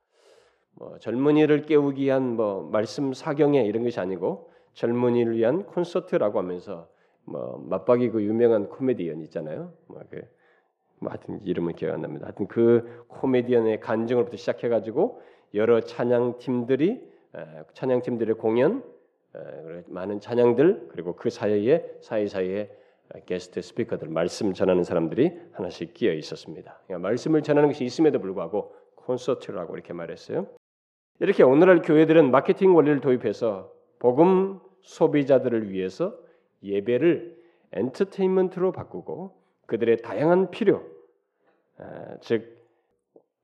뭐 젊은이를 깨우기 위한 뭐 말씀 사경회 이런 것이 아니고 젊은이를 위한 콘서트라고 하면서 뭐 맞박이 그 유명한 코미디언 있잖아요. 뭐그 뭐 하여튼 이름은 기억 안 납니다. 하여튼 그 코미디언의 간증으로부터 시작해가지고 여러 찬양 팀들이 찬양 팀들의 공연 많은 찬양들 그리고 그 사이에 사이 사이에 게스트 스피커들 말씀 전하는 사람들이 하나씩 끼어 있었습니다. 그러니까 말씀을 전하는 것이 있음에도 불구하고 콘서트라고 이렇게 말했어요. 이렇게 오늘날 교회들은 마케팅 원리를 도입해서 복음 소비자들을 위해서 예배를 엔터테인먼트로 바꾸고 그들의 다양한 필요, 즉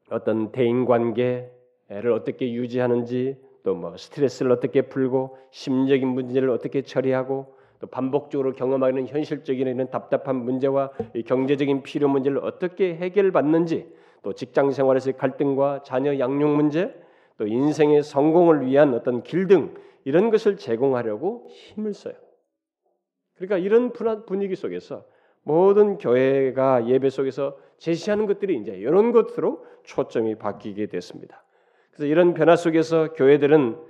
어떤 대인 관계를 어떻게 유지하는지 또 뭐 스트레스를 어떻게 풀고 심리적인 문제를 어떻게 처리하고 또 반복적으로 경험하는 현실적인 이런 답답한 문제와 경제적인 필요 문제를 어떻게 해결받는지 또 직장 생활에서의 갈등과 자녀 양육 문제 또 인생의 성공을 위한 어떤 길 등 이런 것을 제공하려고 힘을 써요. 그러니까 이런 분위기 속에서 모든 교회가 예배 속에서 제시하는 것들이 이제 이런 것으로 초점이 바뀌게 됐습니다. 그래서 이런 변화 속에서 교회들은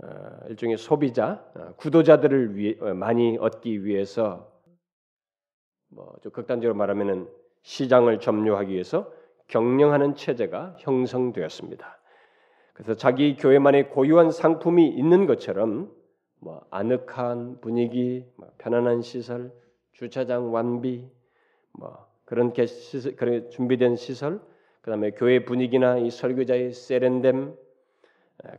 어, 일종의 소비자, 어, 구도자들을 위해, 어, 많이 얻기 위해서 뭐 좀 극단적으로 말하면은 시장을 점유하기 위해서 경영하는 체제가 형성되었습니다. 그래서 자기 교회만의 고유한 상품이 있는 것처럼 뭐 아늑한 분위기, 뭐 편안한 시설, 주차장 완비, 뭐 그런 게 시설, 그런 준비된 시설, 그다음에 교회 분위기나 이 설교자의 세련됨,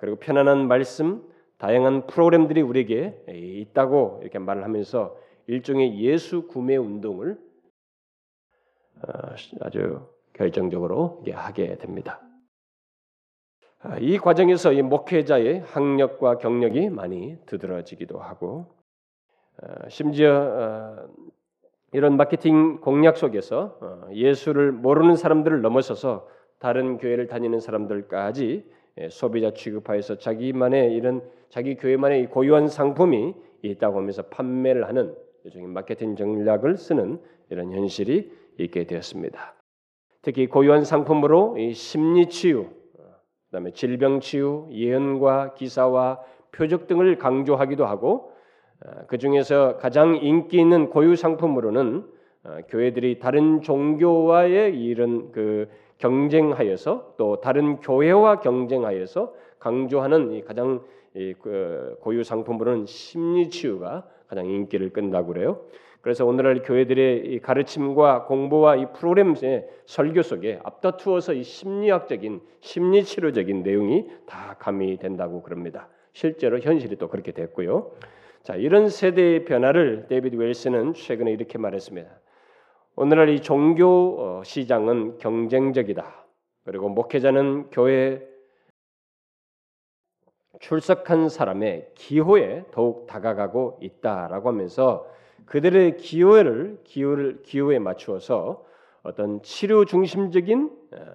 그리고 편안한 말씀, 다양한 프로그램들이 우리에게 있다고 이렇게 말을 하면서 일종의 예수 구매 운동을 어, 아주 결정적으로 하게 됩니다. 아, 이 과정에서 이 목회자의 학력과 경력이 많이 두드러지기도 하고 어, 심지어 어, 이런 마케팅 공략 속에서 예수를 모르는 사람들을 넘어서서 다른 교회를 다니는 사람들까지 예, 소비자 취급하여서 자기만의 이런 자기 교회만의 고유한 상품이 있다고 하면서 판매를 하는 일종의 마케팅 전략을 쓰는 이런 현실이 있게 되었습니다. 특히 고유한 상품으로 이 심리 치유, 그다음에 질병 치유, 예언과 기사와 표적 등을 강조하기도 하고 어, 그 중에서 가장 인기 있는 고유 상품으로는 어, 교회들이 다른 종교와의 이런 그 경쟁하여서 또 다른 교회와 경쟁하여서 강조하는 이 가장 이그 고유 상품으로는 심리 치유가 가장 인기를 끈다고 그래요. 그래서 오늘날 교회들의 가르침과 공부와 이 프로그램의 설교 속에 앞다투어서 이 심리학적인 심리 치료적인 내용이 다 가미된다고 그럽니다. 실제로 현실이 또 그렇게 됐고요. 자, 이런 세대의 변화를 데이비드 웰스는 최근에 이렇게 말했습니다. 오늘날 이 종교 어, 시장은 경쟁적이다. 그리고 목회자는 교회 출석한 사람의 기호에 더욱 다가가고 있다라고 하면서 그들의 기호를 기호를 기호에 맞추어서 어떤 치료 중심적인 어,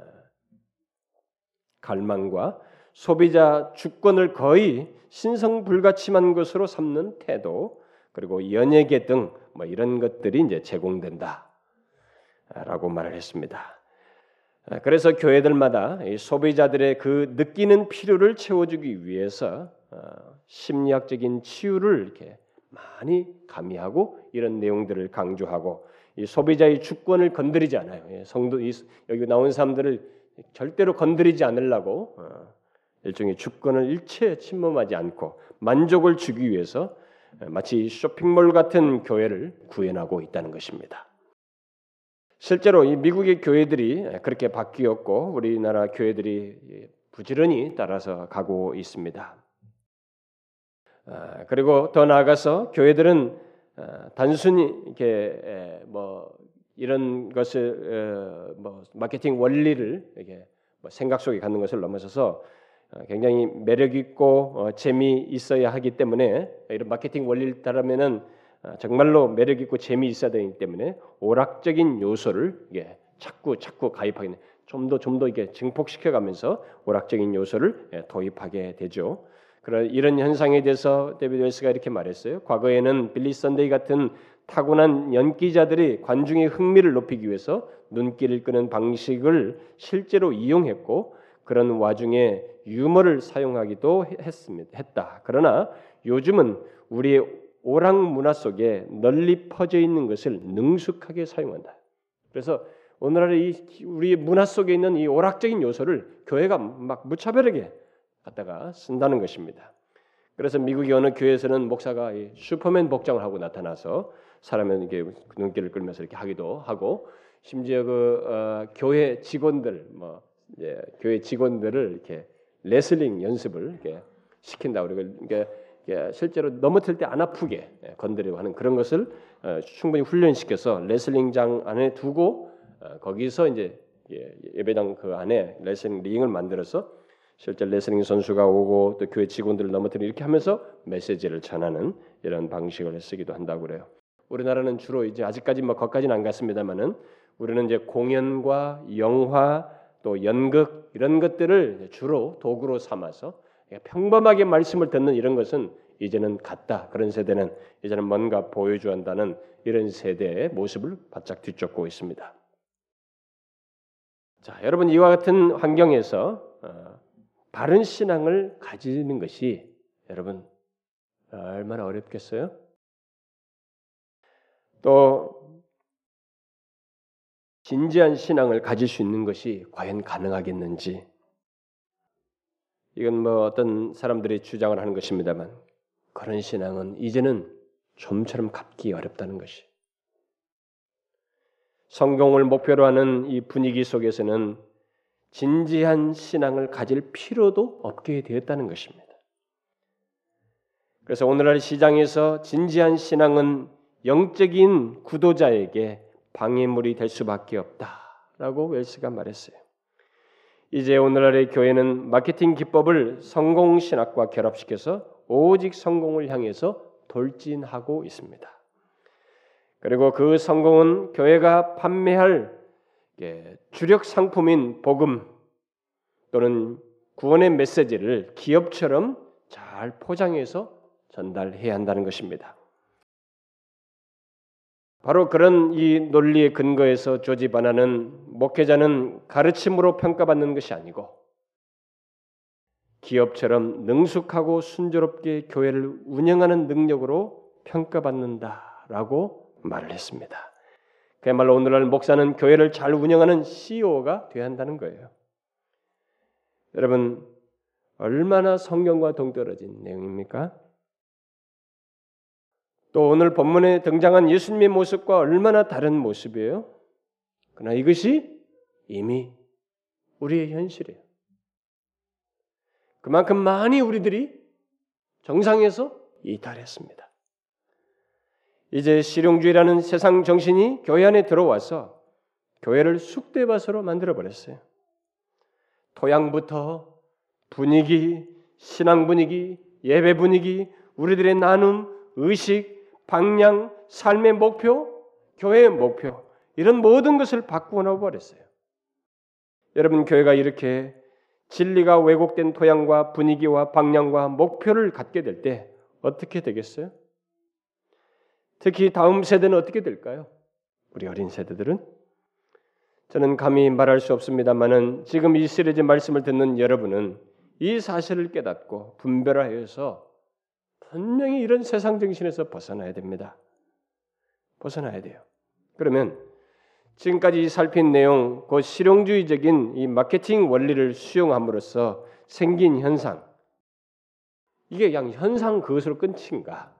갈망과 소비자 주권을 거의 신성 불가침한 것으로 삼는 태도 그리고 연예계 등 뭐 이런 것들이 이제 제공된다. 라고 말을 했습니다. 아, 그래서 교회들마다 소비자들의 그 느끼는 필요를 채워주기 위해서 어, 심리학적인 치유를 이렇게 많이 가미하고 이런 내용들을 강조하고 이 소비자의 주권을 건드리지 않아요. 예, 성도 여기 나온 사람들을 절대로 건드리지 않으려고 어, 일종의 주권을 일체 침범하지 않고 만족을 주기 위해서 마치 쇼핑몰 같은 교회를 구현하고 있다는 것입니다. 실제로 이 미국의 교회들이 그렇게 바뀌었고 우리나라 교회들이 부지런히 따라서 가고 있습니다. 아, 그리고 더 나아가서 교회들은 아, 단순히 이렇게 뭐 이런 것을 뭐 마케팅 원리를 이렇게 뭐 생각 속에 갖는 것을 넘어서서 어, 굉장히 매력 있고 어, 재미 있어야 하기 때문에 이런 마케팅 원리를 따르면은 어, 정말로 매력 있고 재미 있어야 되기 때문에 오락적인 요소를 이게 자꾸 자꾸 가미하게 좀더 좀 더 이게 증폭시켜 가면서 오락적인 요소를 예, 도입하게 되죠. 그런 이런 현상에 대해서 데이비드 웰스가 이렇게 말했어요. 과거에는 빌리 선데이 같은 타고난 연기자들이 관중의 흥미를 높이기 위해서 눈길을 끄는 방식을 실제로 이용했고 그런 와중에 유머를 사용하기도 했습니다. 했다. 그러나 요즘은 우리의 오락 문화 속에 널리 퍼져 있는 것을 능숙하게 사용한다. 그래서 오늘날의 이 우리 문화 속에 있는 이 오락적인 요소를 교회가 막 무차별하게 갖다가 쓴다는 것입니다. 그래서 미국의 어느 교회에서는 목사가 슈퍼맨 복장을 하고 나타나서 사람은 이게 눈길을 끌면서 이렇게 하기도 하고 심지어 그 어, 교회 직원들 뭐 이제 교회 직원들을 이렇게 레슬링 연습을 이렇게 시킨다 그리고 이게 실제로 넘어질 때 안 아프게 예, 건드리고 하는 그런 것을 어, 충분히 훈련시켜서 레슬링장 안에 두고 어, 거기서 이제 예배당 그 안에 레슬링 링을 만들어서 실제 레슬링 선수가 오고 또 교회 직원들을 넘어뜨리고 이렇게 하면서 메시지를 전하는 이런 방식을 쓰기도 한다고 그래요. 우리나라는 주로 이제 아직까지 뭐 거기까지는 안 갔습니다만은 우리는 이제 공연과 영화 또 연극 이런 것들을 주로 도구로 삼아서 평범하게 말씀을 듣는 이런 것은 이제는 갔다. 그런 세대는 이제는 뭔가 보여줘야 한다는 이런 세대의 모습을 바짝 뒤쫓고 있습니다. 자, 여러분 이와 같은 환경에서 어, 바른 신앙을 가지는 것이 여러분 얼마나 어렵겠어요? 또 진지한 신앙을 가질 수 있는 것이 과연 가능하겠는지 이건 뭐 어떤 사람들이 주장을 하는 것입니다만 그런 신앙은 이제는 좀처럼 갖기 어렵다는 것이 성공을 목표로 하는 이 분위기 속에서는 진지한 신앙을 가질 필요도 없게 되었다는 것입니다. 그래서 오늘날 시장에서 진지한 신앙은 영적인 구도자에게 방해물이 될 수밖에 없다라고 웰스가 말했어요. 이제 오늘날의 교회는 마케팅 기법을 성공 신학과 결합시켜서 오직 성공을 향해서 돌진하고 있습니다. 그리고 그 성공은 교회가 판매할 주력 상품인 복음 또는 구원의 메시지를 기업처럼 잘 포장해서 전달해야 한다는 것입니다. 바로 그런 이 논리의 근거에서 조지 바나는 목회자는 가르침으로 평가받는 것이 아니고 기업처럼 능숙하고 순조롭게 교회를 운영하는 능력으로 평가받는다라고 말을 했습니다. 그야말로 오늘날 목사는 교회를 잘 운영하는 CEO가 되어야 한다는 거예요. 여러분 얼마나 성경과 동떨어진 내용입니까? 또 오늘 본문에 등장한 예수님의 모습과 얼마나 다른 모습이에요? 그러나 이것이 이미 우리의 현실이에요. 그만큼 많이 우리들이 정상에서 이탈했습니다. 이제 실용주의라는 세상 정신이 교회 안에 들어와서 교회를 쑥대밭으로 만들어 버렸어요. 토양부터 분위기, 신앙 분위기, 예배 분위기, 우리들의 나눔, 의식, 방향, 삶의 목표, 교회의 목표 이런 모든 것을 바꾸어 놓아 버렸어요. 여러분 교회가 이렇게 진리가 왜곡된 토양과 분위기와 방향과 목표를 갖게 될 때 어떻게 되겠어요? 특히 다음 세대는 어떻게 될까요? 우리 어린 세대들은 저는 감히 말할 수 없습니다만은 지금 이 시리즈 말씀을 듣는 여러분은 이 사실을 깨닫고 분별하여서 분명히 이런 세상 정신에서 벗어나야 됩니다. 벗어나야 돼요. 그러면 지금까지 살핀 내용, 그 실용주의적인 이 마케팅 원리를 수용함으로써 생긴 현상, 이게 그냥 현상 그것으로 끝인가?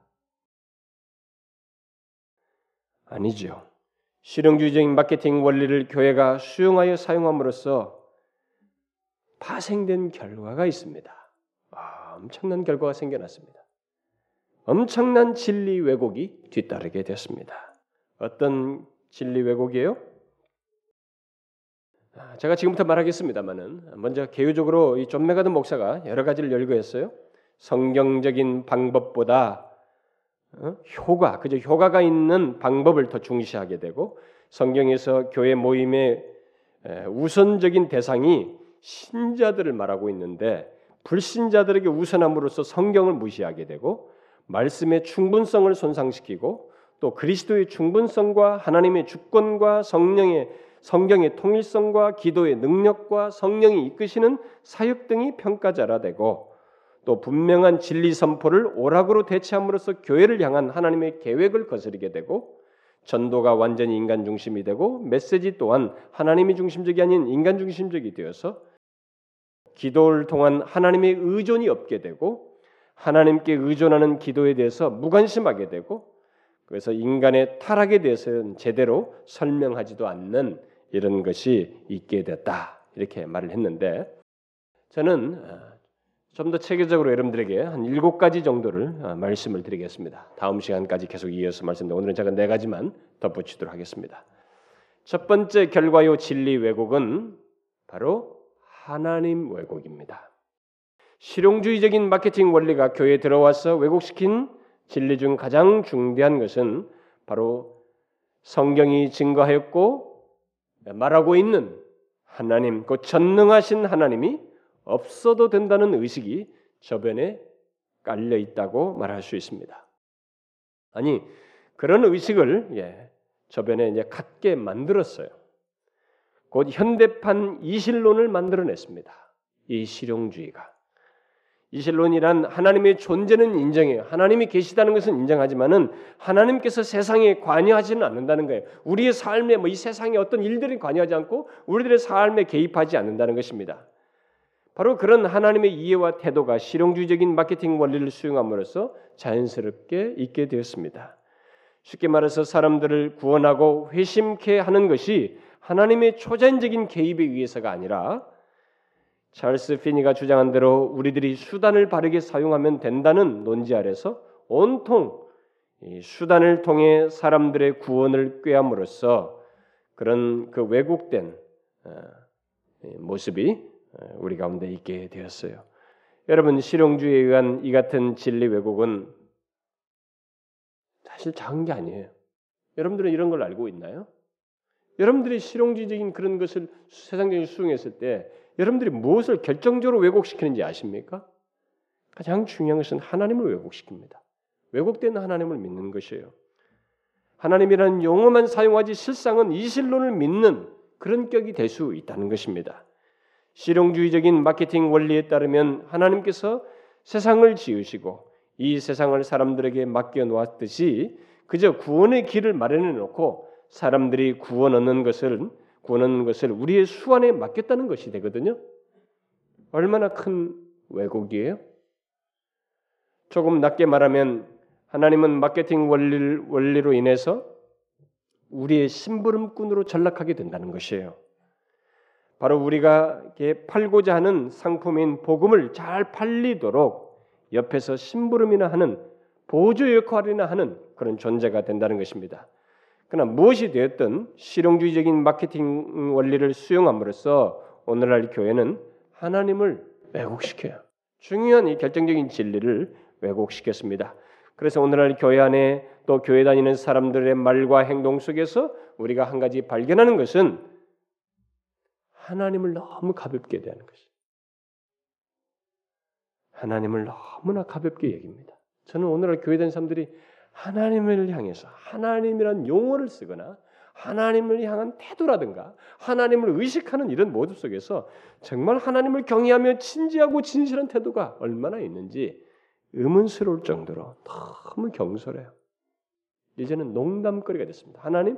아니죠. 실용주의적인 마케팅 원리를 교회가 수용하여 사용함으로써 파생된 결과가 있습니다. 아, 엄청난 결과가 생겨났습니다. 엄청난 진리 왜곡이 뒤따르게 됐습니다. 어떤 진리 왜곡이에요? 아, 제가 지금부터 말하겠습니다만은 먼저 개요적으로 이 존 맥아더 목사가 여러 가지를 열거했어요. 성경적인 방법보다 어? 효과, 그저 효과가 있는 방법을 더 중시하게 되고 성경에서 교회 모임의 우선적인 대상이 신자들을 말하고 있는데 불신자들에게 우선함으로써 성경을 무시하게 되고 말씀의 충분성을 손상시키고 또 그리스도의 충분성과 하나님의 주권과 성령의 성경의 통일성과 기도의 능력과 성령이 이끄시는 사역 등이 평가자라 되고 또 분명한 진리 선포를 오락으로 대체함으로써 교회를 향한 하나님의 계획을 거스르게 되고 전도가 완전히 인간 중심이 되고 메시지 또한 하나님이 중심적이 아닌 인간 중심적이 되어서 기도를 통한 하나님의 의존이 없게 되고 하나님께 의존하는 기도에 대해서 무관심하게 되고 그래서 인간의 타락에 대해서는 제대로 설명하지도 않는 이런 것이 있게 됐다. 이렇게 말을 했는데 저는 좀 더 체계적으로 여러분들에게 한 일곱 가지 정도를 어, 말씀을 드리겠습니다. 다음 시간까지 계속 이어서 말씀드립니다. 오늘은 제가 네 가지만 덧붙이도록 하겠습니다. 첫 번째 결과요 진리 왜곡은 바로 하나님 왜곡입니다. 실용주의적인 마케팅 원리가 교회에 들어와서 왜곡시킨 진리 중 가장 중대한 것은 바로 성경이 증거하였고 말하고 있는 하나님, 그 전능하신 하나님이 없어도 된다는 의식이 저변에 깔려 있다고 말할 수 있습니다. 아니 그런 의식을 예, 저변에 이제 갖게 만들었어요. 곧 현대판 이실론을 만들어냈습니다. 이 실용주의가 이실론이란 하나님의 존재는 인정해요. 하나님이 계시다는 것은 인정하지만은 하나님께서 세상에 관여하지는 않는다는 거예요. 우리의 삶에 뭐 이 세상의 어떤 일들이 관여하지 않고 우리들의 삶에 개입하지 않는다는 것입니다. 바로 그런 하나님의 이해와 태도가 실용주의적인 마케팅 원리를 수용함으로써 자연스럽게 있게 되었습니다. 쉽게 말해서 사람들을 구원하고 회심케 하는 것이 하나님의 초전적인 개입에 의해서가 아니라 찰스 피니가 주장한 대로 우리들이 수단을 바르게 사용하면 된다는 논지 아래서 온통 수단을 통해 사람들의 구원을 꾀함으로써 그런 그 왜곡된 어, 모습이 우리 가운데 있게 되었어요. 여러분 실용주의에 의한 이 같은 진리 왜곡은 사실 작은 게 아니에요. 여러분들은 이런 걸 알고 있나요? 여러분들이 실용주의적인 그런 것을 세상적인 수용했을 때 여러분들이 무엇을 결정적으로 왜곡시키는지 아십니까? 가장 중요한 것은 하나님을 왜곡시킵니다. 왜곡된 하나님을 믿는 것이에요. 하나님이라는 용어만 사용하지 실상은 이실론을 믿는 그런 격이 될 수 있다는 것입니다. 실용주의적인 마케팅 원리에 따르면 하나님께서 세상을 지으시고 이 세상을 사람들에게 맡겨 놓았듯이 그저 구원의 길을 마련해 놓고 사람들이 구원 얻는 것을 구원 얻는 것을 우리의 수완에 맡겼다는 것이 되거든요. 얼마나 큰 왜곡이에요? 조금 낮게 말하면 하나님은 마케팅 원리를, 원리로 인해서 우리의 심부름꾼으로 전락하게 된다는 것이에요. 바로 우리가 팔고자 하는 상품인 복음을 잘 팔리도록 옆에서 심부름이나 하는 보조 역할이나 하는 그런 존재가 된다는 것입니다. 그러나 무엇이 되었든 실용주의적인 마케팅 원리를 수용함으로써 오늘날 교회는 하나님을 왜곡시켜요. 중요한 이 결정적인 진리를 왜곡시켰습니다. 그래서 오늘날 교회 안에 또 교회 다니는 사람들의 말과 행동 속에서 우리가 한 가지 발견하는 것은 하나님을 너무 가볍게 대하는 것이. 하나님을 너무나 가볍게 여깁니다. 저는 오늘날 교회 된 사람들이 하나님을 향해서 하나님이란 용어를 쓰거나 하나님을 향한 태도라든가 하나님을 의식하는 이런 모습 속에서 정말 하나님을 경외하며 진지하고 진실한 태도가 얼마나 있는지 의문스러울 정도로 너무 경솔해요. 이제는 농담거리가 됐습니다. 하나님,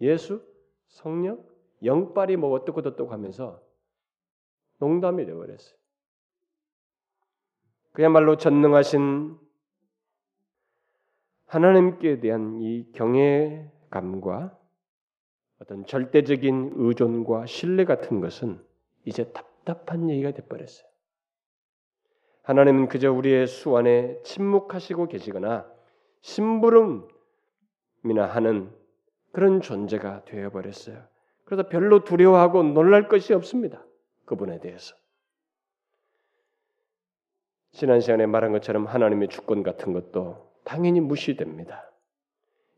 예수, 성령, 영빨이 뭐 어떻고 어떻고 하면서 농담이 되어버렸어요. 그야말로 전능하신 하나님께 대한 이 경외감과 어떤 절대적인 의존과 신뢰 같은 것은 이제 답답한 얘기가 돼버렸어요. 하나님은 그저 우리의 수 안에 침묵하시고 계시거나 심부름이나 하는 그런 존재가 되어버렸어요. 그래서 별로 두려워하고 놀랄 것이 없습니다. 그분에 대해서. 지난 시간에 말한 것처럼 하나님의 주권 같은 것도 당연히 무시됩니다.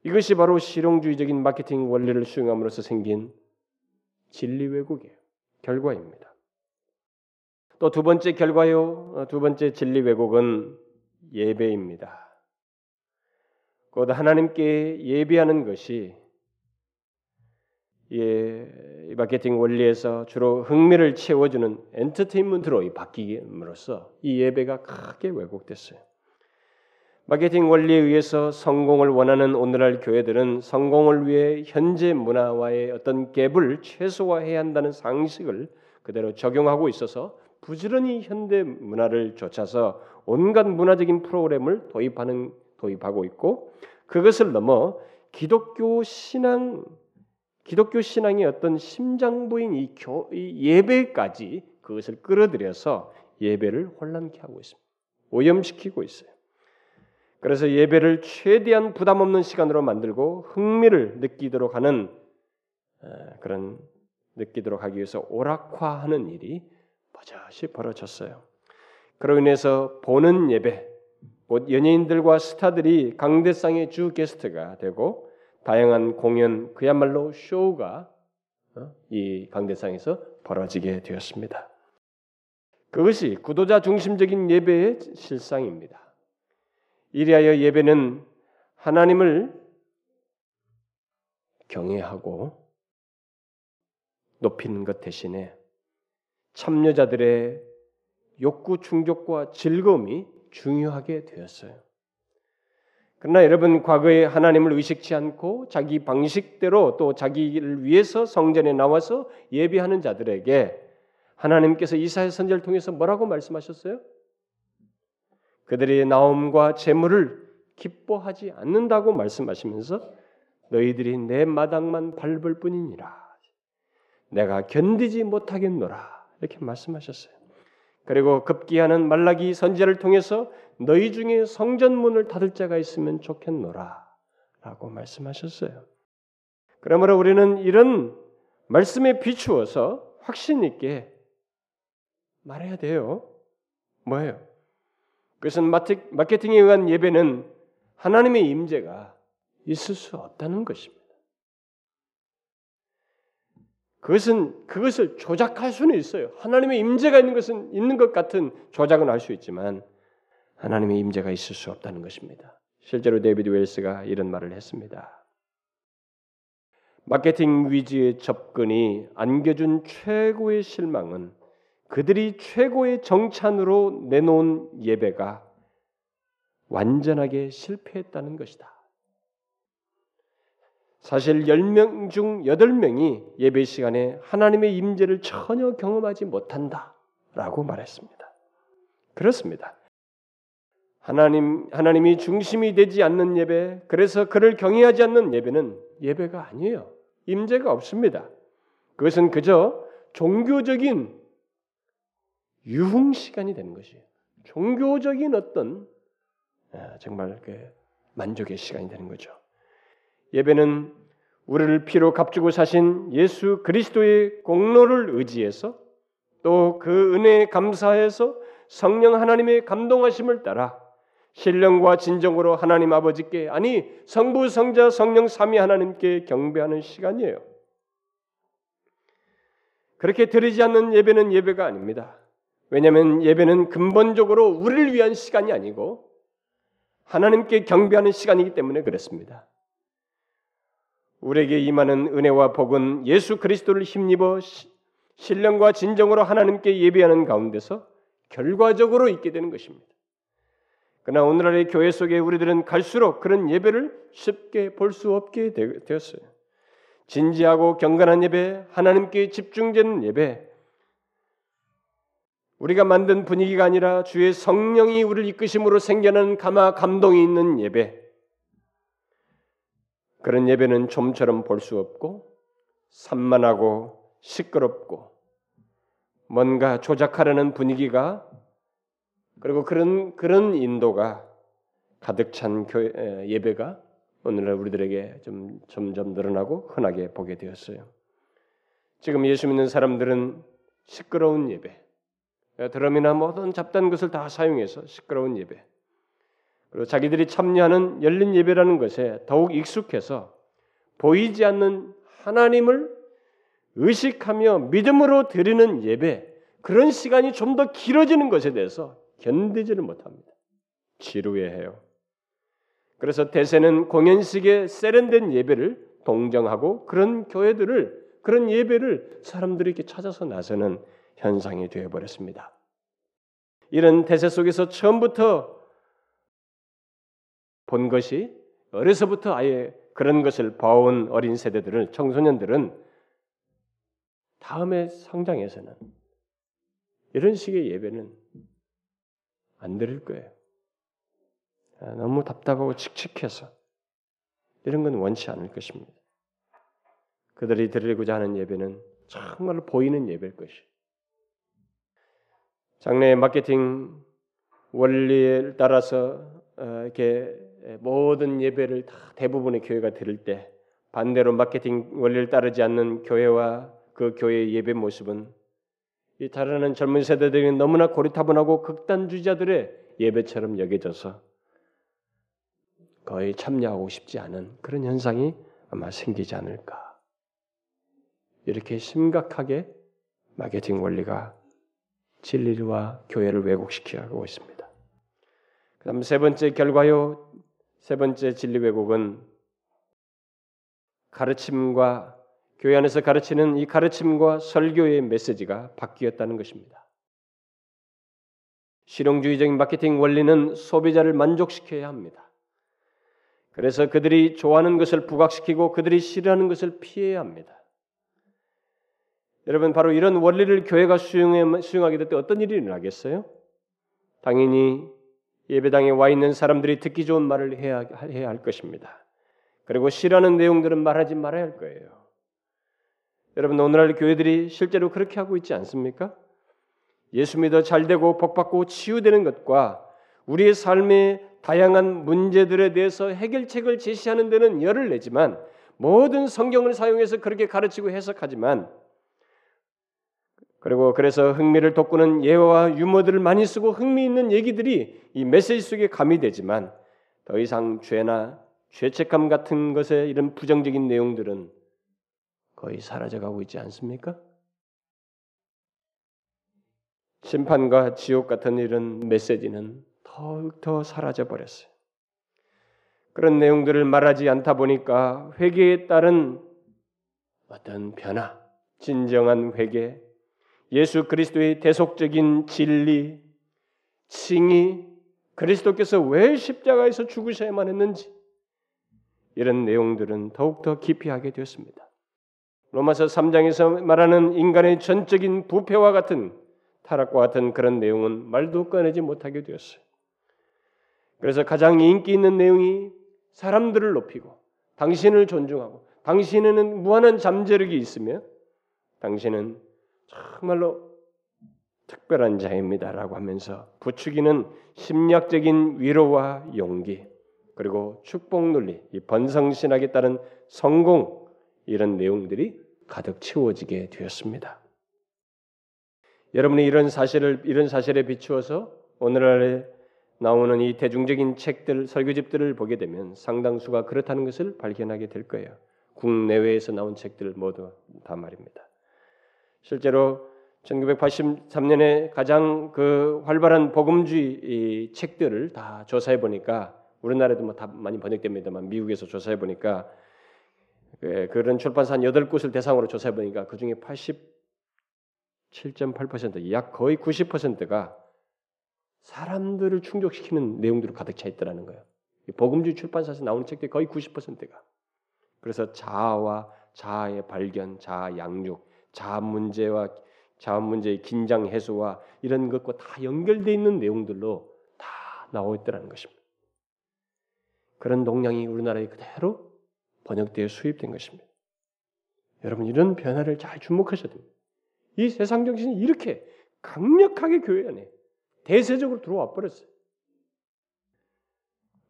이것이 바로 실용주의적인 마케팅 원리를 수용함으로써 생긴 진리 왜곡이에요. 결과입니다. 또 두 번째 결과요. 어, 두 번째 진리 왜곡은 예배입니다. 곧 하나님께 예배하는 것이 예, 마케팅 원리에서 주로 흥미를 채워주는 엔터테인먼트로 바뀌므로써 이 예배가 크게 왜곡됐어요. 마케팅 원리에 의해서 성공을 원하는 오늘날 교회들은 성공을 위해 현재 문화와의 어떤 갭을 최소화해야 한다는 상식을 그대로 적용하고 있어서 부지런히 현대 문화를 쫓아서 온갖 문화적인 프로그램을 도입하는 도입하고 있고 그것을 넘어 기독교 신앙 기독교 신앙의 어떤 심장부인 이, 교, 이 예배까지 그것을 끌어들여서 예배를 혼란케 하고 있습니다. 오염시키고 있어요. 그래서 예배를 최대한 부담 없는 시간으로 만들고 흥미를 느끼도록 하는 그런 느끼도록 하기 위해서 오락화하는 일이 버젓이 벌어졌어요. 그로 인해서 보는 예배, 곧 연예인들과 스타들이 강대상의 주 게스트가 되고 다양한 공연, 그야말로 쇼가 어, 이 강대상에서 벌어지게 되었습니다. 그것이 구도자 중심적인 예배의 실상입니다. 이리하여 예배는 하나님을 경외하고 높이는 것 대신에 참여자들의 욕구 충족과 즐거움이 중요하게 되었어요. 그러나 여러분 과거에 하나님을 의식치 않고 자기 방식대로 또 자기를 위해서 성전에 나와서 예배하는 자들에게 하나님께서 이사야 선지를 통해서 뭐라고 말씀하셨어요? 그들의 나옴과 재물을 기뻐하지 않는다고 말씀하시면서 너희들이 내 마당만 밟을 뿐이니라. 내가 견디지 못하겠노라. 이렇게 말씀하셨어요. 그리고 급기야는 말라기 선지자를 통해서 너희 중에 성전문을 닫을 자가 있으면 좋겠노라. 라고 말씀하셨어요. 그러므로 우리는 이런 말씀에 비추어서 확신 있게 말해야 돼요. 뭐예요? 그것은 마케팅에 의한 예배는 하나님의 임재가 있을 수 없다는 것입니다. 그것은 그것을 조작할 수는 있어요. 하나님의 임재가 있는 것은 있는 것 같은 조작은 할 수 있지만 하나님의 임재가 있을 수 없다는 것입니다. 실제로 데이비드 웰스가 이런 말을 했습니다. 마케팅 위주의 접근이 안겨준 최고의 실망은 그들이 최고의 정찬으로 내놓은 예배가 완전하게 실패했다는 것이다. 사실 10명 중 8명이 예배 시간에 하나님의 임재를 전혀 경험하지 못한다라고 말했습니다. 그렇습니다. 하나님 하나님이 중심이 되지 않는 예배, 그래서 그를 경외하지 않는 예배는 예배가 아니에요. 임재가 없습니다. 그것은 그저 종교적인 유흥 시간이 되는 것이에요. 종교적인 어떤 아, 정말 그 만족의 시간이 되는 거죠. 예배는 우리를 피로 값주고 사신 예수 그리스도의 공로를 의지해서 또 그 은혜에 감사해서 성령 하나님의 감동하심을 따라 신령과 진정으로 하나님 아버지께 아니 성부 성자 성령 삼위 하나님께 경배하는 시간이에요. 그렇게 드리지 않는 예배는 예배가 아닙니다. 왜냐하면 예배는 근본적으로 우리를 위한 시간이 아니고 하나님께 경배하는 시간이기 때문에 그렇습니다. 우리에게 임하는 은혜와 복은 예수 그리스도를 힘입어 신령과 진정으로 하나님께 예배하는 가운데서 결과적으로 있게 되는 것입니다. 그러나 오늘날의 교회 속에 우리들은 갈수록 그런 예배를 쉽게 볼 수 없게 되었어요. 진지하고 경건한 예배, 하나님께 집중되는 예배, 우리가 만든 분위기가 아니라 주의 성령이 우리를 이끄심으로 생겨나는 감화 감동이 있는 예배. 그런 예배는 좀처럼 볼 수 없고 산만하고 시끄럽고 뭔가 조작하려는 분위기가 그리고 그런 그런 인도가 가득 찬 교회, 예배가 오늘날 우리들에게 좀 점점 늘어나고 흔하게 보게 되었어요. 지금 예수 믿는 사람들은 시끄러운 예배, 드럼이나 모든 잡다한 것을 다 사용해서 시끄러운 예배, 그리고 자기들이 참여하는 열린 예배라는 것에 더욱 익숙해서 보이지 않는 하나님을 의식하며 믿음으로 드리는 예배, 그런 시간이 좀 더 길어지는 것에 대해서 견디지를 못합니다. 지루해해요. 그래서 대세는 공연식에 세련된 예배를 동정하고 그런 교회들을 그런 예배를 사람들이 이렇게 찾아서 나서는 현상이 되어 버렸습니다. 이런 대세 속에서 처음부터 본 것이 어려서부터 아예 그런 것을 봐온 어린 세대들은 청소년들은 다음에 성장해서는 이런 식의 예배는 안 드릴 거예요. 아, 너무 답답하고 칙칙해서 이런 건 원치 않을 것입니다. 그들이 드리고자 하는 예배는 정말로 보이는 예배일 것이. 장래 마케팅 원리에 따라서 어, 이렇게 모든 예배를 다 대부분의 교회가 드릴 때 반대로 마케팅 원리를 따르지 않는 교회와 그 교회의 예배 모습은 이 다른 젊은 세대들이 너무나 고리타분하고 극단주의자들의 예배처럼 여겨져서 거의 참여하고 싶지 않은 그런 현상이 아마 생기지 않을까. 이렇게 심각하게 마케팅 원리가 진리와 교회를 왜곡시키고 있습니다. 그 다음 세 번째 결과요. 세 번째 진리 왜곡은 가르침과 교회 안에서 가르치는 이 가르침과 설교의 메시지가 바뀌었다는 것입니다. 실용주의적인 마케팅 원리는 소비자를 만족시켜야 합니다. 그래서 그들이 좋아하는 것을 부각시키고 그들이 싫어하는 것을 피해야 합니다. 여러분 바로 이런 원리를 교회가 수용해, 수용하게 될 때 어떤 일이 일어나겠어요? 당연히 예배당에 와 있는 사람들이 듣기 좋은 말을 해야, 해야 할 것입니다. 그리고 싫어하는 내용들은 말하지 말아야 할 거예요. 여러분 오늘날 교회들이 실제로 그렇게 하고 있지 않습니까? 예수 믿어 잘되고 복받고 치유되는 것과 우리의 삶의 다양한 문제들에 대해서 해결책을 제시하는 데는 열을 내지만 모든 성경을 사용해서 그렇게 가르치고 해석하지만 그리고 그래서 흥미를 돋구는 예화와 유머들을 많이 쓰고 흥미 있는 얘기들이 이 메시지 속에 가미되지만 더 이상 죄나 죄책감 같은 것에 이런 부정적인 내용들은 거의 사라져가고 있지 않습니까? 심판과 지옥 같은 이런 메시지는 더욱더 사라져 버렸어요. 그런 내용들을 말하지 않다 보니까 회개에 따른 어떤 변화, 진정한 회개, 예수 그리스도의 대속적인 진리, 칭의, 그리스도께서 왜 십자가에서 죽으셔야만 했는지 이런 내용들은 더욱더 깊이 하게 되었습니다. 로마서 3장에서 말하는 인간의 전적인 부패와 같은 타락과 같은 그런 내용은 말도 꺼내지 못하게 되었어요. 그래서 가장 인기 있는 내용이 사람들을 높이고 당신을 존중하고 당신에는 무한한 잠재력이 있으며 당신은 정말로 특별한 자입니다라고 하면서 부추기는 심리학적인 위로와 용기 그리고 축복 논리, 이 번성신학에 따른 성공 이런 내용들이 가득 채워지게 되었습니다. 여러분이 이런 사실을 이런 사실에 비추어서 오늘날에 나오는 이 대중적인 책들 설교집들을 보게 되면 상당수가 그렇다는 것을 발견하게 될 거예요. 국내외에서 나온 책들 모두 다 말입니다. 실제로 1983년에 가장 그 활발한 복음주의 책들을 다 조사해 보니까 우리나라에도 뭐 다 많이 번역됩니다만 미국에서 조사해 보니까 그, 그런 출판사 한 8곳을 대상으로 조사해 보니까 그 중에 87.8%, 약 거의 90%가 사람들을 충족시키는 내용들로 가득 차 있더라는 거예요. 복음주의 출판사에서 나오는 책들 거의 90%가 그래서 자아와 자아의 발견, 자아 양육, 자아 문제와 자아 문제의 긴장 해소와 이런 것과 다 연결되어 있는 내용들로 다 나와 있더라는 것입니다. 그런 동향이 우리나라에 그대로 번역되어 수입된 것입니다. 여러분 이런 변화를 잘 주목하셔야 됩니다. 이 세상 정신이 이렇게 강력하게 교회 안에 대세적으로 들어와 버렸어요.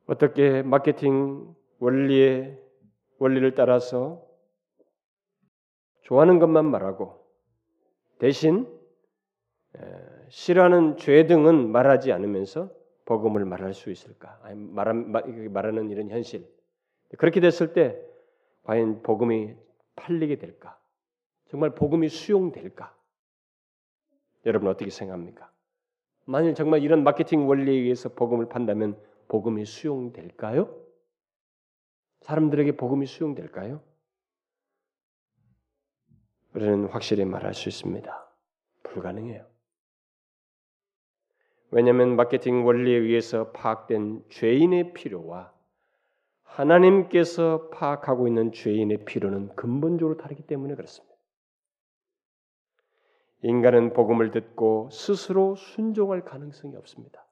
어떻게 마케팅 원리의 원리를 따라서 좋아하는 것만 말하고 대신 싫어하는 죄 등은 말하지 않으면서 복음을 말할 수 있을까? 말하는 이런 현실. 그렇게 됐을 때 과연 복음이 팔리게 될까? 정말 복음이 수용될까? 여러분 어떻게 생각합니까? 만일 정말 이런 마케팅 원리에 의해서 복음을 판다면 복음이 수용될까요? 사람들에게 복음이 수용될까요? 우리는 확실히 말할 수 있습니다. 불가능해요. 왜냐하면 마케팅 원리에 의해서 파악된 죄인의 필요와 하나님께서 파악하고 있는 죄인의 필요는 근본적으로 다르기 때문에 그렇습니다. 인간은 복음을 듣고 스스로 순종할 가능성이 없습니다.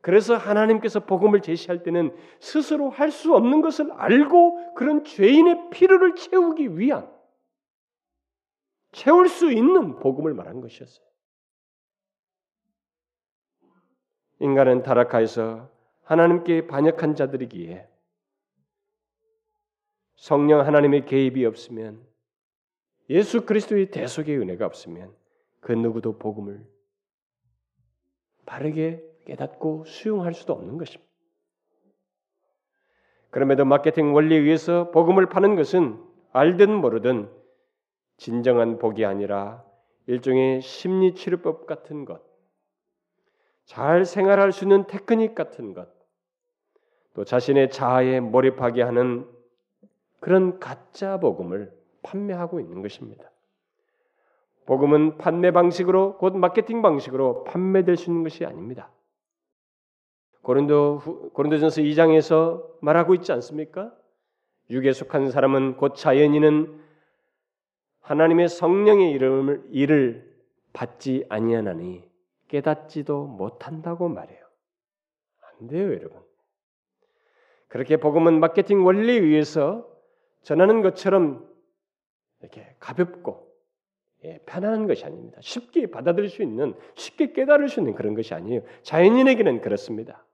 그래서 하나님께서 복음을 제시할 때는 스스로 할 수 없는 것을 알고 그런 죄인의 필요를 채우기 위한 채울 수 있는 복음을 말한 것이었어요. 인간은 타락하여서 하나님께 반역한 자들이기에 성령 하나님의 개입이 없으면 예수 그리스도의 대속의 은혜가 없으면 그 누구도 복음을 바르게 깨닫고 수용할 수도 없는 것입니다. 그럼에도 마케팅 원리에 의해서 복음을 파는 것은 알든 모르든 진정한 복이 아니라 일종의 심리 치료법 같은 것, 잘 생활할 수 있는 테크닉 같은 것, 또 자신의 자아에 몰입하게 하는 그런 가짜 복음을 판매하고 있는 것입니다. 복음은 판매 방식으로 곧 마케팅 방식으로 판매될 수 있는 것이 아닙니다. 고린도 고린도전서 2장에서 말하고 있지 않습니까? 육에 속한 사람은 곧 자연인은 하나님의 성령의 이름을 일을 받지 아니하나니 깨닫지도 못한다고 말해요. 안 돼요, 여러분. 그렇게 복음은 마케팅 원리에 의해서 전하는 것처럼 이렇게 가볍고 예, 편안한 것이 아닙니다. 쉽게 받아들일 수 있는, 쉽게 깨달을 수 있는 그런 것이 아니에요. 자연인에게는 그렇습니다.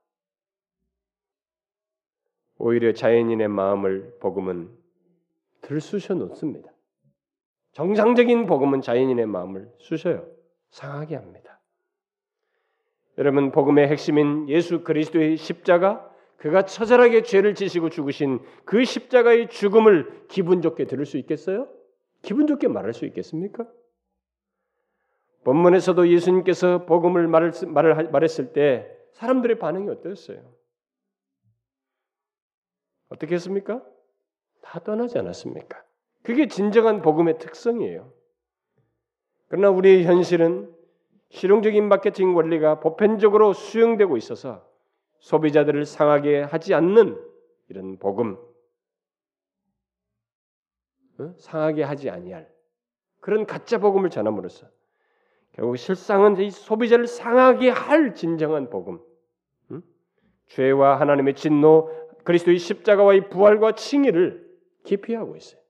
오히려 자연인의 마음을 복음은 들쑤셔 놓습니다. 정상적인 복음은 자연인의 마음을 쑤셔요. 상하게 합니다. 여러분 복음의 핵심인 예수 그리스도의 십자가 그가 처절하게 죄를 지시고 죽으신 그 십자가의 죽음을 기분 좋게 들을 수 있겠어요? 기분 좋게 말할 수 있겠습니까? 본문에서도 예수님께서 복음을 말을, 말을, 말했을 때 사람들의 반응이 어땠어요? 어떻게 했습니까? 다 떠나지 않았습니까? 그게 진정한 복음의 특성이에요. 그러나 우리의 현실은 실용적인 마케팅 원리가 보편적으로 수용되고 있어서 소비자들을 상하게 하지 않는 이런 복음, 어? 상하게 하지 아니할 그런 가짜 복음을 전함으로써 결국 실상은 이 소비자를 상하게 할 진정한 복음, 죄와 하나님의 진노, 그리스도의 십자가와의 부활과 칭의를 기피하고 있어요.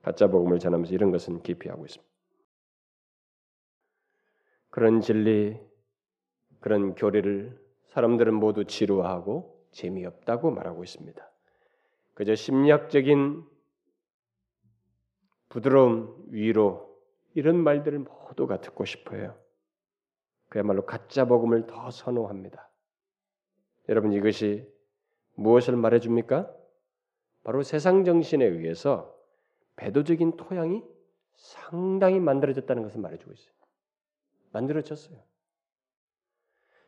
가짜 복음을 전하면서 이런 것은 기피하고 있습니다. 그런 진리, 그런 교리를 사람들은 모두 지루하고 재미없다고 말하고 있습니다. 그저 심리학적인 부드러움, 위로 이런 말들을 모두가 듣고 싶어요. 그야말로 가짜 복음을 더 선호합니다. 여러분 이것이 무엇을 말해 줍니까? 바로 세상 정신에 의해서 배도적인 토양이 상당히 만들어졌다는 것을 말해주고 있어요. 만들어졌어요.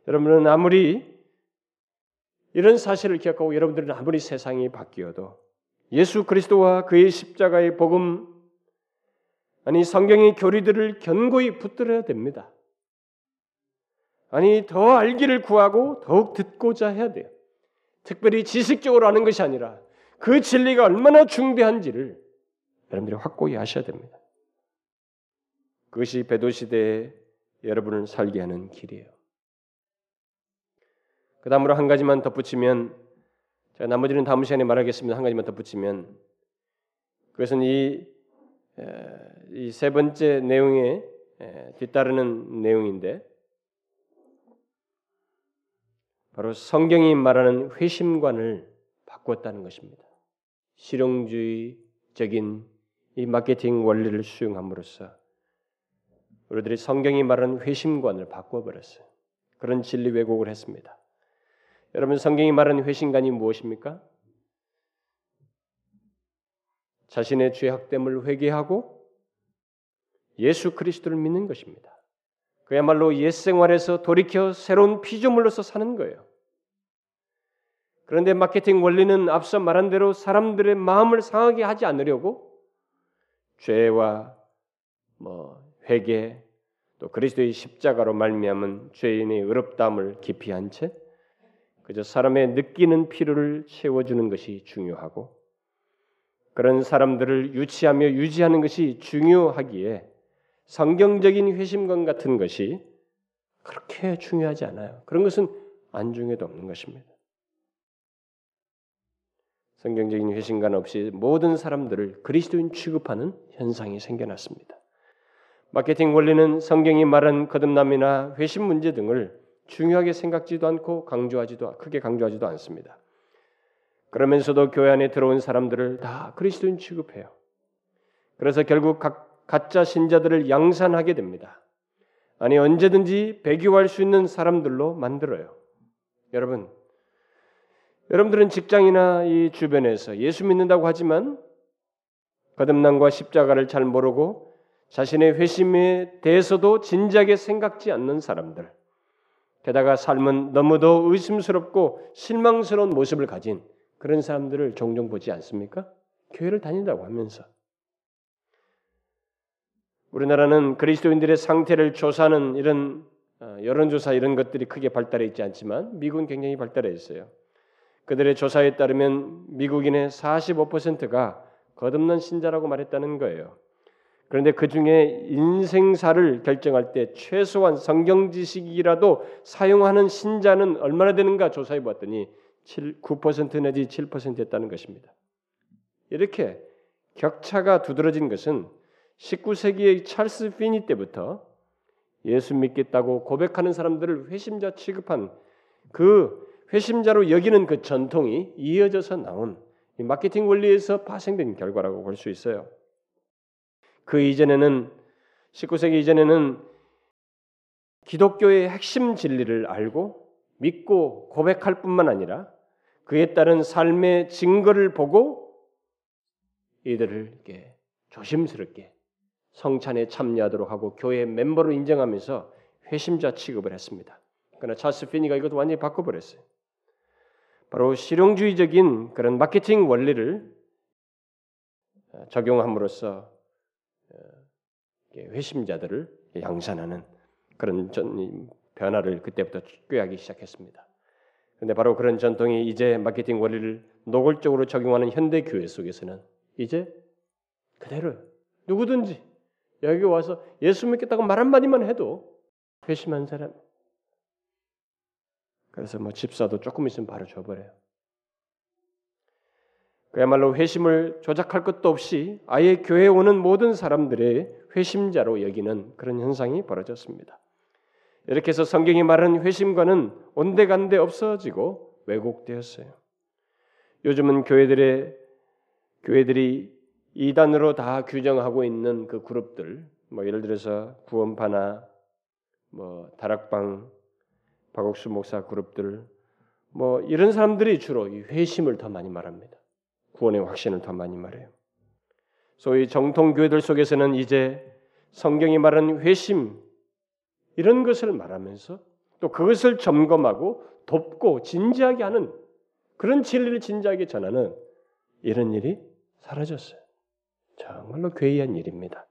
여러분은 아무리 이런 사실을 기억하고 여러분들은 아무리 세상이 바뀌어도 예수 그리스도와 그의 십자가의 복음 아니 성경의 교리들을 견고히 붙들어야 됩니다. 아니 더 알기를 구하고 더욱 듣고자 해야 돼요. 특별히 지식적으로 아는 것이 아니라 그 진리가 얼마나 중대한지를 여러분들이 확고히 아셔야 됩니다. 그것이 배도 시대에 여러분을 살게 하는 길이에요. 그 다음으로 한 가지만 덧붙이면 제가 나머지는 다음 시간에 말하겠습니다. 한 가지만 덧붙이면 그것은 이 이 세 번째 내용에 뒤따르는 내용인데 바로 성경이 말하는 회심관을 바꿨다는 것입니다. 실용주의적인 이 마케팅 원리를 수용함으로써 우리들이 성경이 말하는 회심관을 바꿔버렸어요. 그런 진리 왜곡을 했습니다. 여러분 성경이 말하는 회심관이 무엇입니까? 자신의 죄악됨을 회개하고 예수 그리스도를 믿는 것입니다. 그야말로 옛 생활에서 돌이켜 새로운 피조물로서 사는 거예요. 그런데 마케팅 원리는 앞서 말한 대로 사람들의 마음을 상하게 하지 않으려고 죄와 뭐 회개 또 그리스도의 십자가로 말미암은 죄인의 의롭다함을 기피한 채 그저 사람의 느끼는 필요를 채워주는 것이 중요하고 그런 사람들을 유치하며 유지하는 것이 중요하기에 성경적인 회심관 같은 것이 그렇게 중요하지 않아요. 그런 것은 안중에도 없는 것입니다. 성경적인 회심관 없이 모든 사람들을 그리스도인 취급하는 현상이 생겨났습니다. 마케팅 원리는 성경이 말한 거듭남이나 회심 문제 등을 중요하게 생각지도 않고 강조하지도 크게 강조하지도 않습니다. 그러면서도 교회 안에 들어온 사람들을 다 그리스도인 취급해요. 그래서 결국 각, 가짜 신자들을 양산하게 됩니다. 아니 언제든지 배교할 수 있는 사람들로 만들어요. 여러분, 여러분들은 직장이나 이 주변에서 예수 믿는다고 하지만 거듭남과 십자가를 잘 모르고 자신의 회심에 대해서도 진지하게 생각지 않는 사람들, 게다가 삶은 너무도 의심스럽고 실망스러운 모습을 가진 그런 사람들을 종종 보지 않습니까? 교회를 다닌다고 하면서 우리나라는 그리스도인들의 상태를 조사하는 이런 어, 여론조사 이런 것들이 크게 발달해 있지 않지만 미국은 굉장히 발달해 있어요. 그들의 조사에 따르면 미국인의 45%가 거듭난 신자라고 말했다는 거예요. 그런데 그 중에 인생사를 결정할 때 최소한 성경 지식이라도 사용하는 신자는 얼마나 되는가 조사해 7, 9% 내지 7%였다는 것입니다. 이렇게 격차가 두드러진 것은 19세기의 찰스 피니 때부터 예수 믿겠다고 고백하는 사람들을 회심자 취급한 그 회심자로 여기는 그 전통이 이어져서 나온 마케팅 원리에서 파생된 결과라고 볼 수 있어요. 그 이전에는 19세기 이전에는 기독교의 핵심 진리를 알고 믿고 고백할 뿐만 아니라 그에 따른 삶의 증거를 보고 이들을 이렇게 조심스럽게 성찬에 참여하도록 하고 교회 멤버로 인정하면서 회심자 취급을 했습니다. 그러나 찰스 피니가 이것도 완전히 바꿔버렸어요. 바로 실용주의적인 그런 마케팅 원리를 적용함으로써 어, 회심자들을 양산하는 그런 변화를 그때부터 꾀하기 시작했습니다. 그런데 바로 그런 전통이 이제 마케팅 원리를 노골적으로 적용하는 현대 교회 속에서는 이제 그대로 누구든지 여기 와서 예수 믿겠다고 말 한마디만 해도 회심한 사람. 그래서 뭐 집사도 조금 있으면 바로 줘버려요. 그야말로 회심을 조작할 것도 없이 아예 교회에 오는 모든 사람들의 회심자로 여기는 그런 현상이 벌어졌습니다. 이렇게 해서 성경이 말하는 회심과는 온데간데 없어지고 왜곡되었어요. 요즘은 교회들의 교회들이 이단으로 다 규정하고 있는 그 그룹들, 뭐 예를 들어서 구원파나 뭐 다락방, 박옥수 목사 그룹들, 뭐 이런 사람들이 주로 이 회심을 더 많이 말합니다. 구원의 확신을 더 많이 말해요. 소위 정통 교회들 속에서는 이제 성경이 말하는 회심 이런 것을 말하면서 또 그것을 점검하고 돕고 진지하게 하는 그런 진리를 진지하게 전하는 이런 일이 사라졌어요. 정말로 괴이한 일입니다.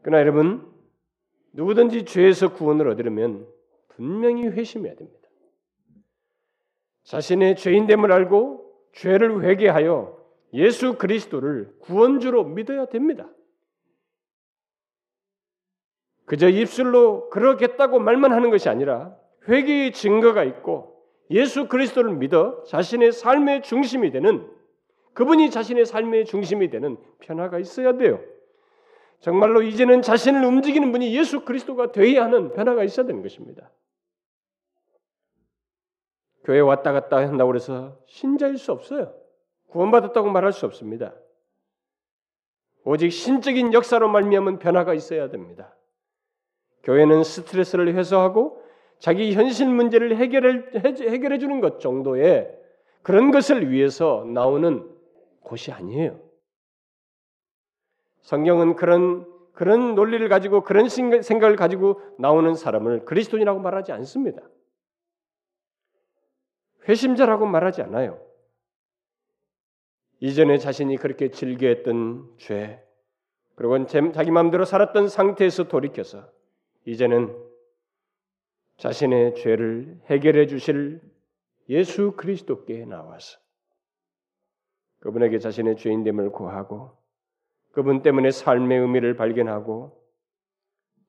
그러나 여러분 누구든지 죄에서 구원을 얻으려면 분명히 회심해야 됩니다. 자신의 죄인됨을 알고 죄를 회개하여 예수 그리스도를 구원주로 믿어야 됩니다. 그저 입술로 그러겠다고 말만 하는 것이 아니라 회개의 증거가 있고 예수 그리스도를 믿어 자신의 삶의 중심이 되는 그분이 자신의 삶의 중심이 되는 변화가 있어야 돼요. 정말로 이제는 자신을 움직이는 분이 예수 그리스도가 되어야 하는 변화가 있어야 되는 것입니다. 교회 왔다 갔다 한다고 해서 신자일 수 없어요. 구원받았다고 말할 수 없습니다. 오직 신적인 역사로 말미암은 변화가 있어야 됩니다. 교회는 스트레스를 해소하고 자기 현실 문제를 해결해 주는 것 정도의 그런 것을 위해서 나오는 곳이 아니에요. 성경은 그런 그런 논리를 가지고 그런 생각을 가지고 나오는 사람을 그리스도인이라고 말하지 않습니다. 회심자라고 말하지 않아요. 이전에 자신이 그렇게 즐겨했던 죄, 그리고 자기 마음대로 살았던 상태에서 돌이켜서 이제는 자신의 죄를 해결해 주실 예수 그리스도께 나와서 그분에게 자신의 죄인됨을 구하고 그분 때문에 삶의 의미를 발견하고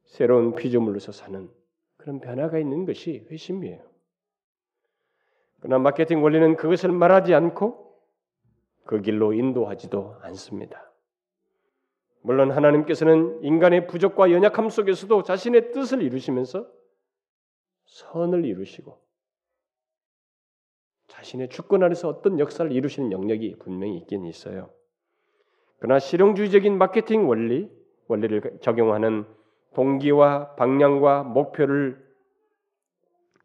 새로운 피조물로서 사는 그런 변화가 있는 것이 회심이에요. 그러나 마케팅 원리는 그것을 말하지 않고 그 길로 인도하지도 않습니다. 물론 하나님께서는 인간의 부족과 연약함 속에서도 자신의 뜻을 이루시면서 선을 이루시고 자신의 주권 안에서 어떤 역사를 이루시는 영역이 분명히 있긴 있어요. 그러나 실용주의적인 마케팅 원리, 원리를 적용하는 동기와 방향과 목표를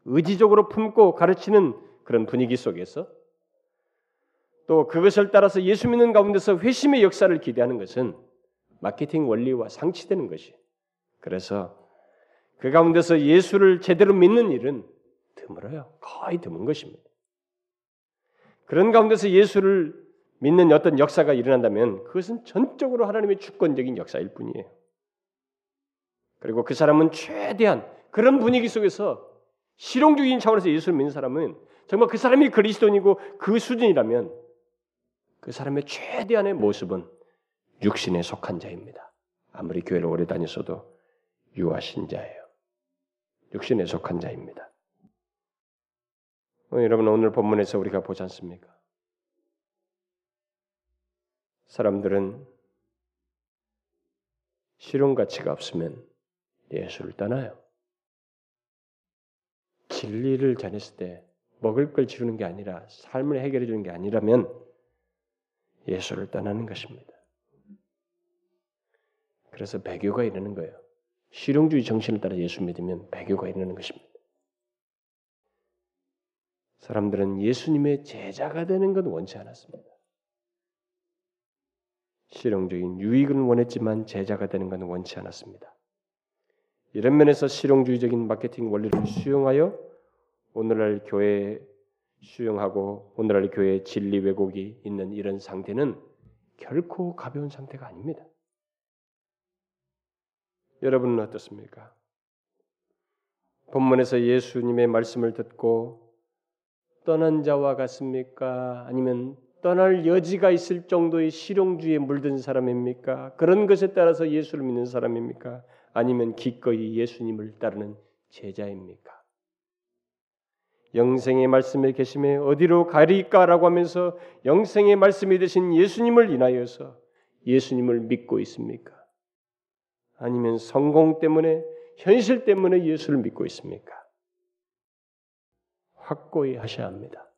의지적으로 품고 가르치는 그런 분위기 속에서 또 그것을 따라서 예수 믿는 가운데서 회심의 역사를 기대하는 것은 마케팅 원리와 상치되는 것이. 그래서 그 가운데서 예수를 제대로 믿는 일은 드물어요. 거의 드문 것입니다. 그런 가운데서 예수를 믿는 어떤 역사가 일어난다면 그것은 전적으로 하나님의 주권적인 역사일 뿐이에요. 그리고 그 사람은 최대한 그런 분위기 속에서 실용주의인 차원에서 예수를 믿는 사람은 정말 그 사람이 그리스도인이고 그 수준이라면 그 사람의 최대한의 모습은 육신에 속한 자입니다. 아무리 교회를 오래 다녔어도 유아신 자예요. 육신에 속한 자입니다. 어, 여러분 오늘 본문에서 우리가 보지 않습니까? 사람들은 실용 가치가 없으면 예수를 떠나요. 진리를 전했을 때 먹을 걸 지르는 게 아니라 삶을 해결해 주는 게 아니라면 예수를 떠나는 것입니다. 그래서 배교가 이르는 거예요. 실용주의 정신을 따라 예수 믿으면 배교가 이르는 것입니다. 사람들은 예수님의 제자가 되는 건 원치 않았습니다. 실용적인 유익은 원했지만 제자가 되는 것은 원치 않았습니다. 이런 면에서 실용주의적인 마케팅 원리를 수용하여 오늘날 교회에 수용하고 오늘날 교회에 진리 왜곡이 있는 이런 상태는 결코 가벼운 상태가 아닙니다. 여러분은 어떻습니까? 본문에서 예수님의 말씀을 듣고 떠난 자와 같습니까? 아니면 떠날 여지가 있을 정도의 실용주의에 물든 사람입니까? 그런 것에 따라서 예수를 믿는 사람입니까? 아니면 기꺼이 예수님을 따르는 제자입니까? 영생의 말씀에 계심에 어디로 가리까라고 하면서 영생의 말씀이 되신 예수님을 인하여서 예수님을 믿고 있습니까? 아니면 성공 때문에 현실 때문에 예수를 믿고 있습니까? 확고히 하셔야 합니다.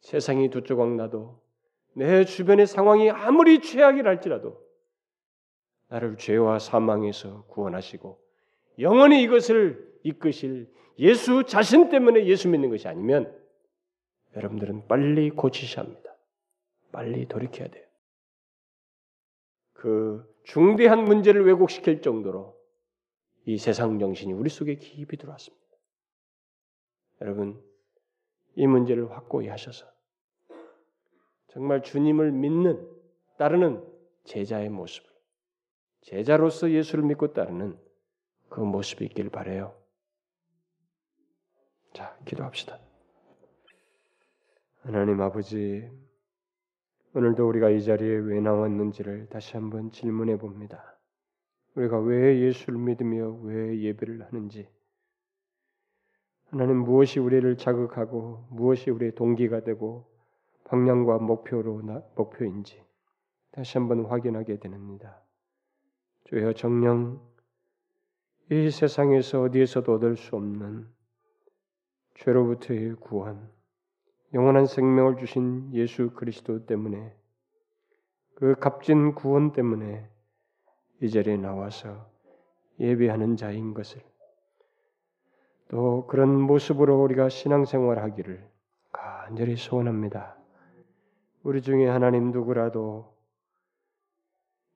세상이 두 조각 나도 내 주변의 상황이 아무리 최악이라 할지라도 나를 죄와 사망에서 구원하시고 영원히 이것을 이끄실 예수 자신 때문에 예수 믿는 것이 아니면 여러분들은 빨리 고치셔야 합니다. 빨리 돌이켜야 돼요. 그 중대한 문제를 왜곡시킬 정도로 이 세상 정신이 우리 속에 깊이 들어왔습니다. 여러분, 이 문제를 확고히 하셔서 정말 주님을 믿는 따르는 제자의 모습을 제자로서 예수를 믿고 따르는 그 모습이 있길 바래요. 자, 기도합시다. 하나님 아버지, 오늘도 우리가 이 자리에 왜 나왔는지를 다시 한번 질문해 봅니다. 우리가 왜 예수를 믿으며 왜 예배를 하는지, 하나님 무엇이 우리를 자극하고 무엇이 우리의 동기가 되고 방향과 목표로 나, 목표인지 다시 한번 확인하게 됩니다. 주여 정령 이 세상에서 어디에서도 얻을 수 없는 죄로부터의 구원, 영원한 생명을 주신 예수 그리스도 때문에 그 값진 구원 때문에 이 자리에 나와서 예배하는 자인 것을 또 그런 모습으로 우리가 신앙생활하기를 간절히 소원합니다. 우리 중에 하나님 누구라도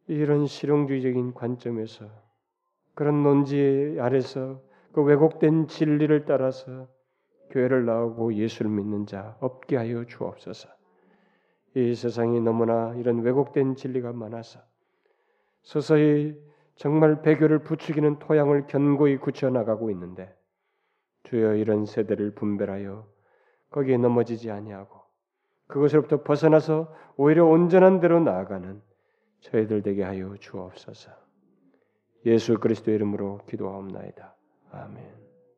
이런 실용주의적인 관점에서 그런 논지 아래서 그 왜곡된 진리를 따라서 교회를 나오고 예수를 믿는 자 없게 하여 주옵소서. 이 세상이 너무나 이런 왜곡된 진리가 많아서 서서히 정말 배교를 부추기는 토양을 견고히 굳혀 나가고 있는데 주여 이런 세대를 분별하여 거기에 넘어지지 아니하고 그것으로부터 벗어나서 오히려 온전한 대로 나아가는 저희들 되게 하여 주옵소서. 예수 그리스도 이름으로 기도하옵나이다. 아멘.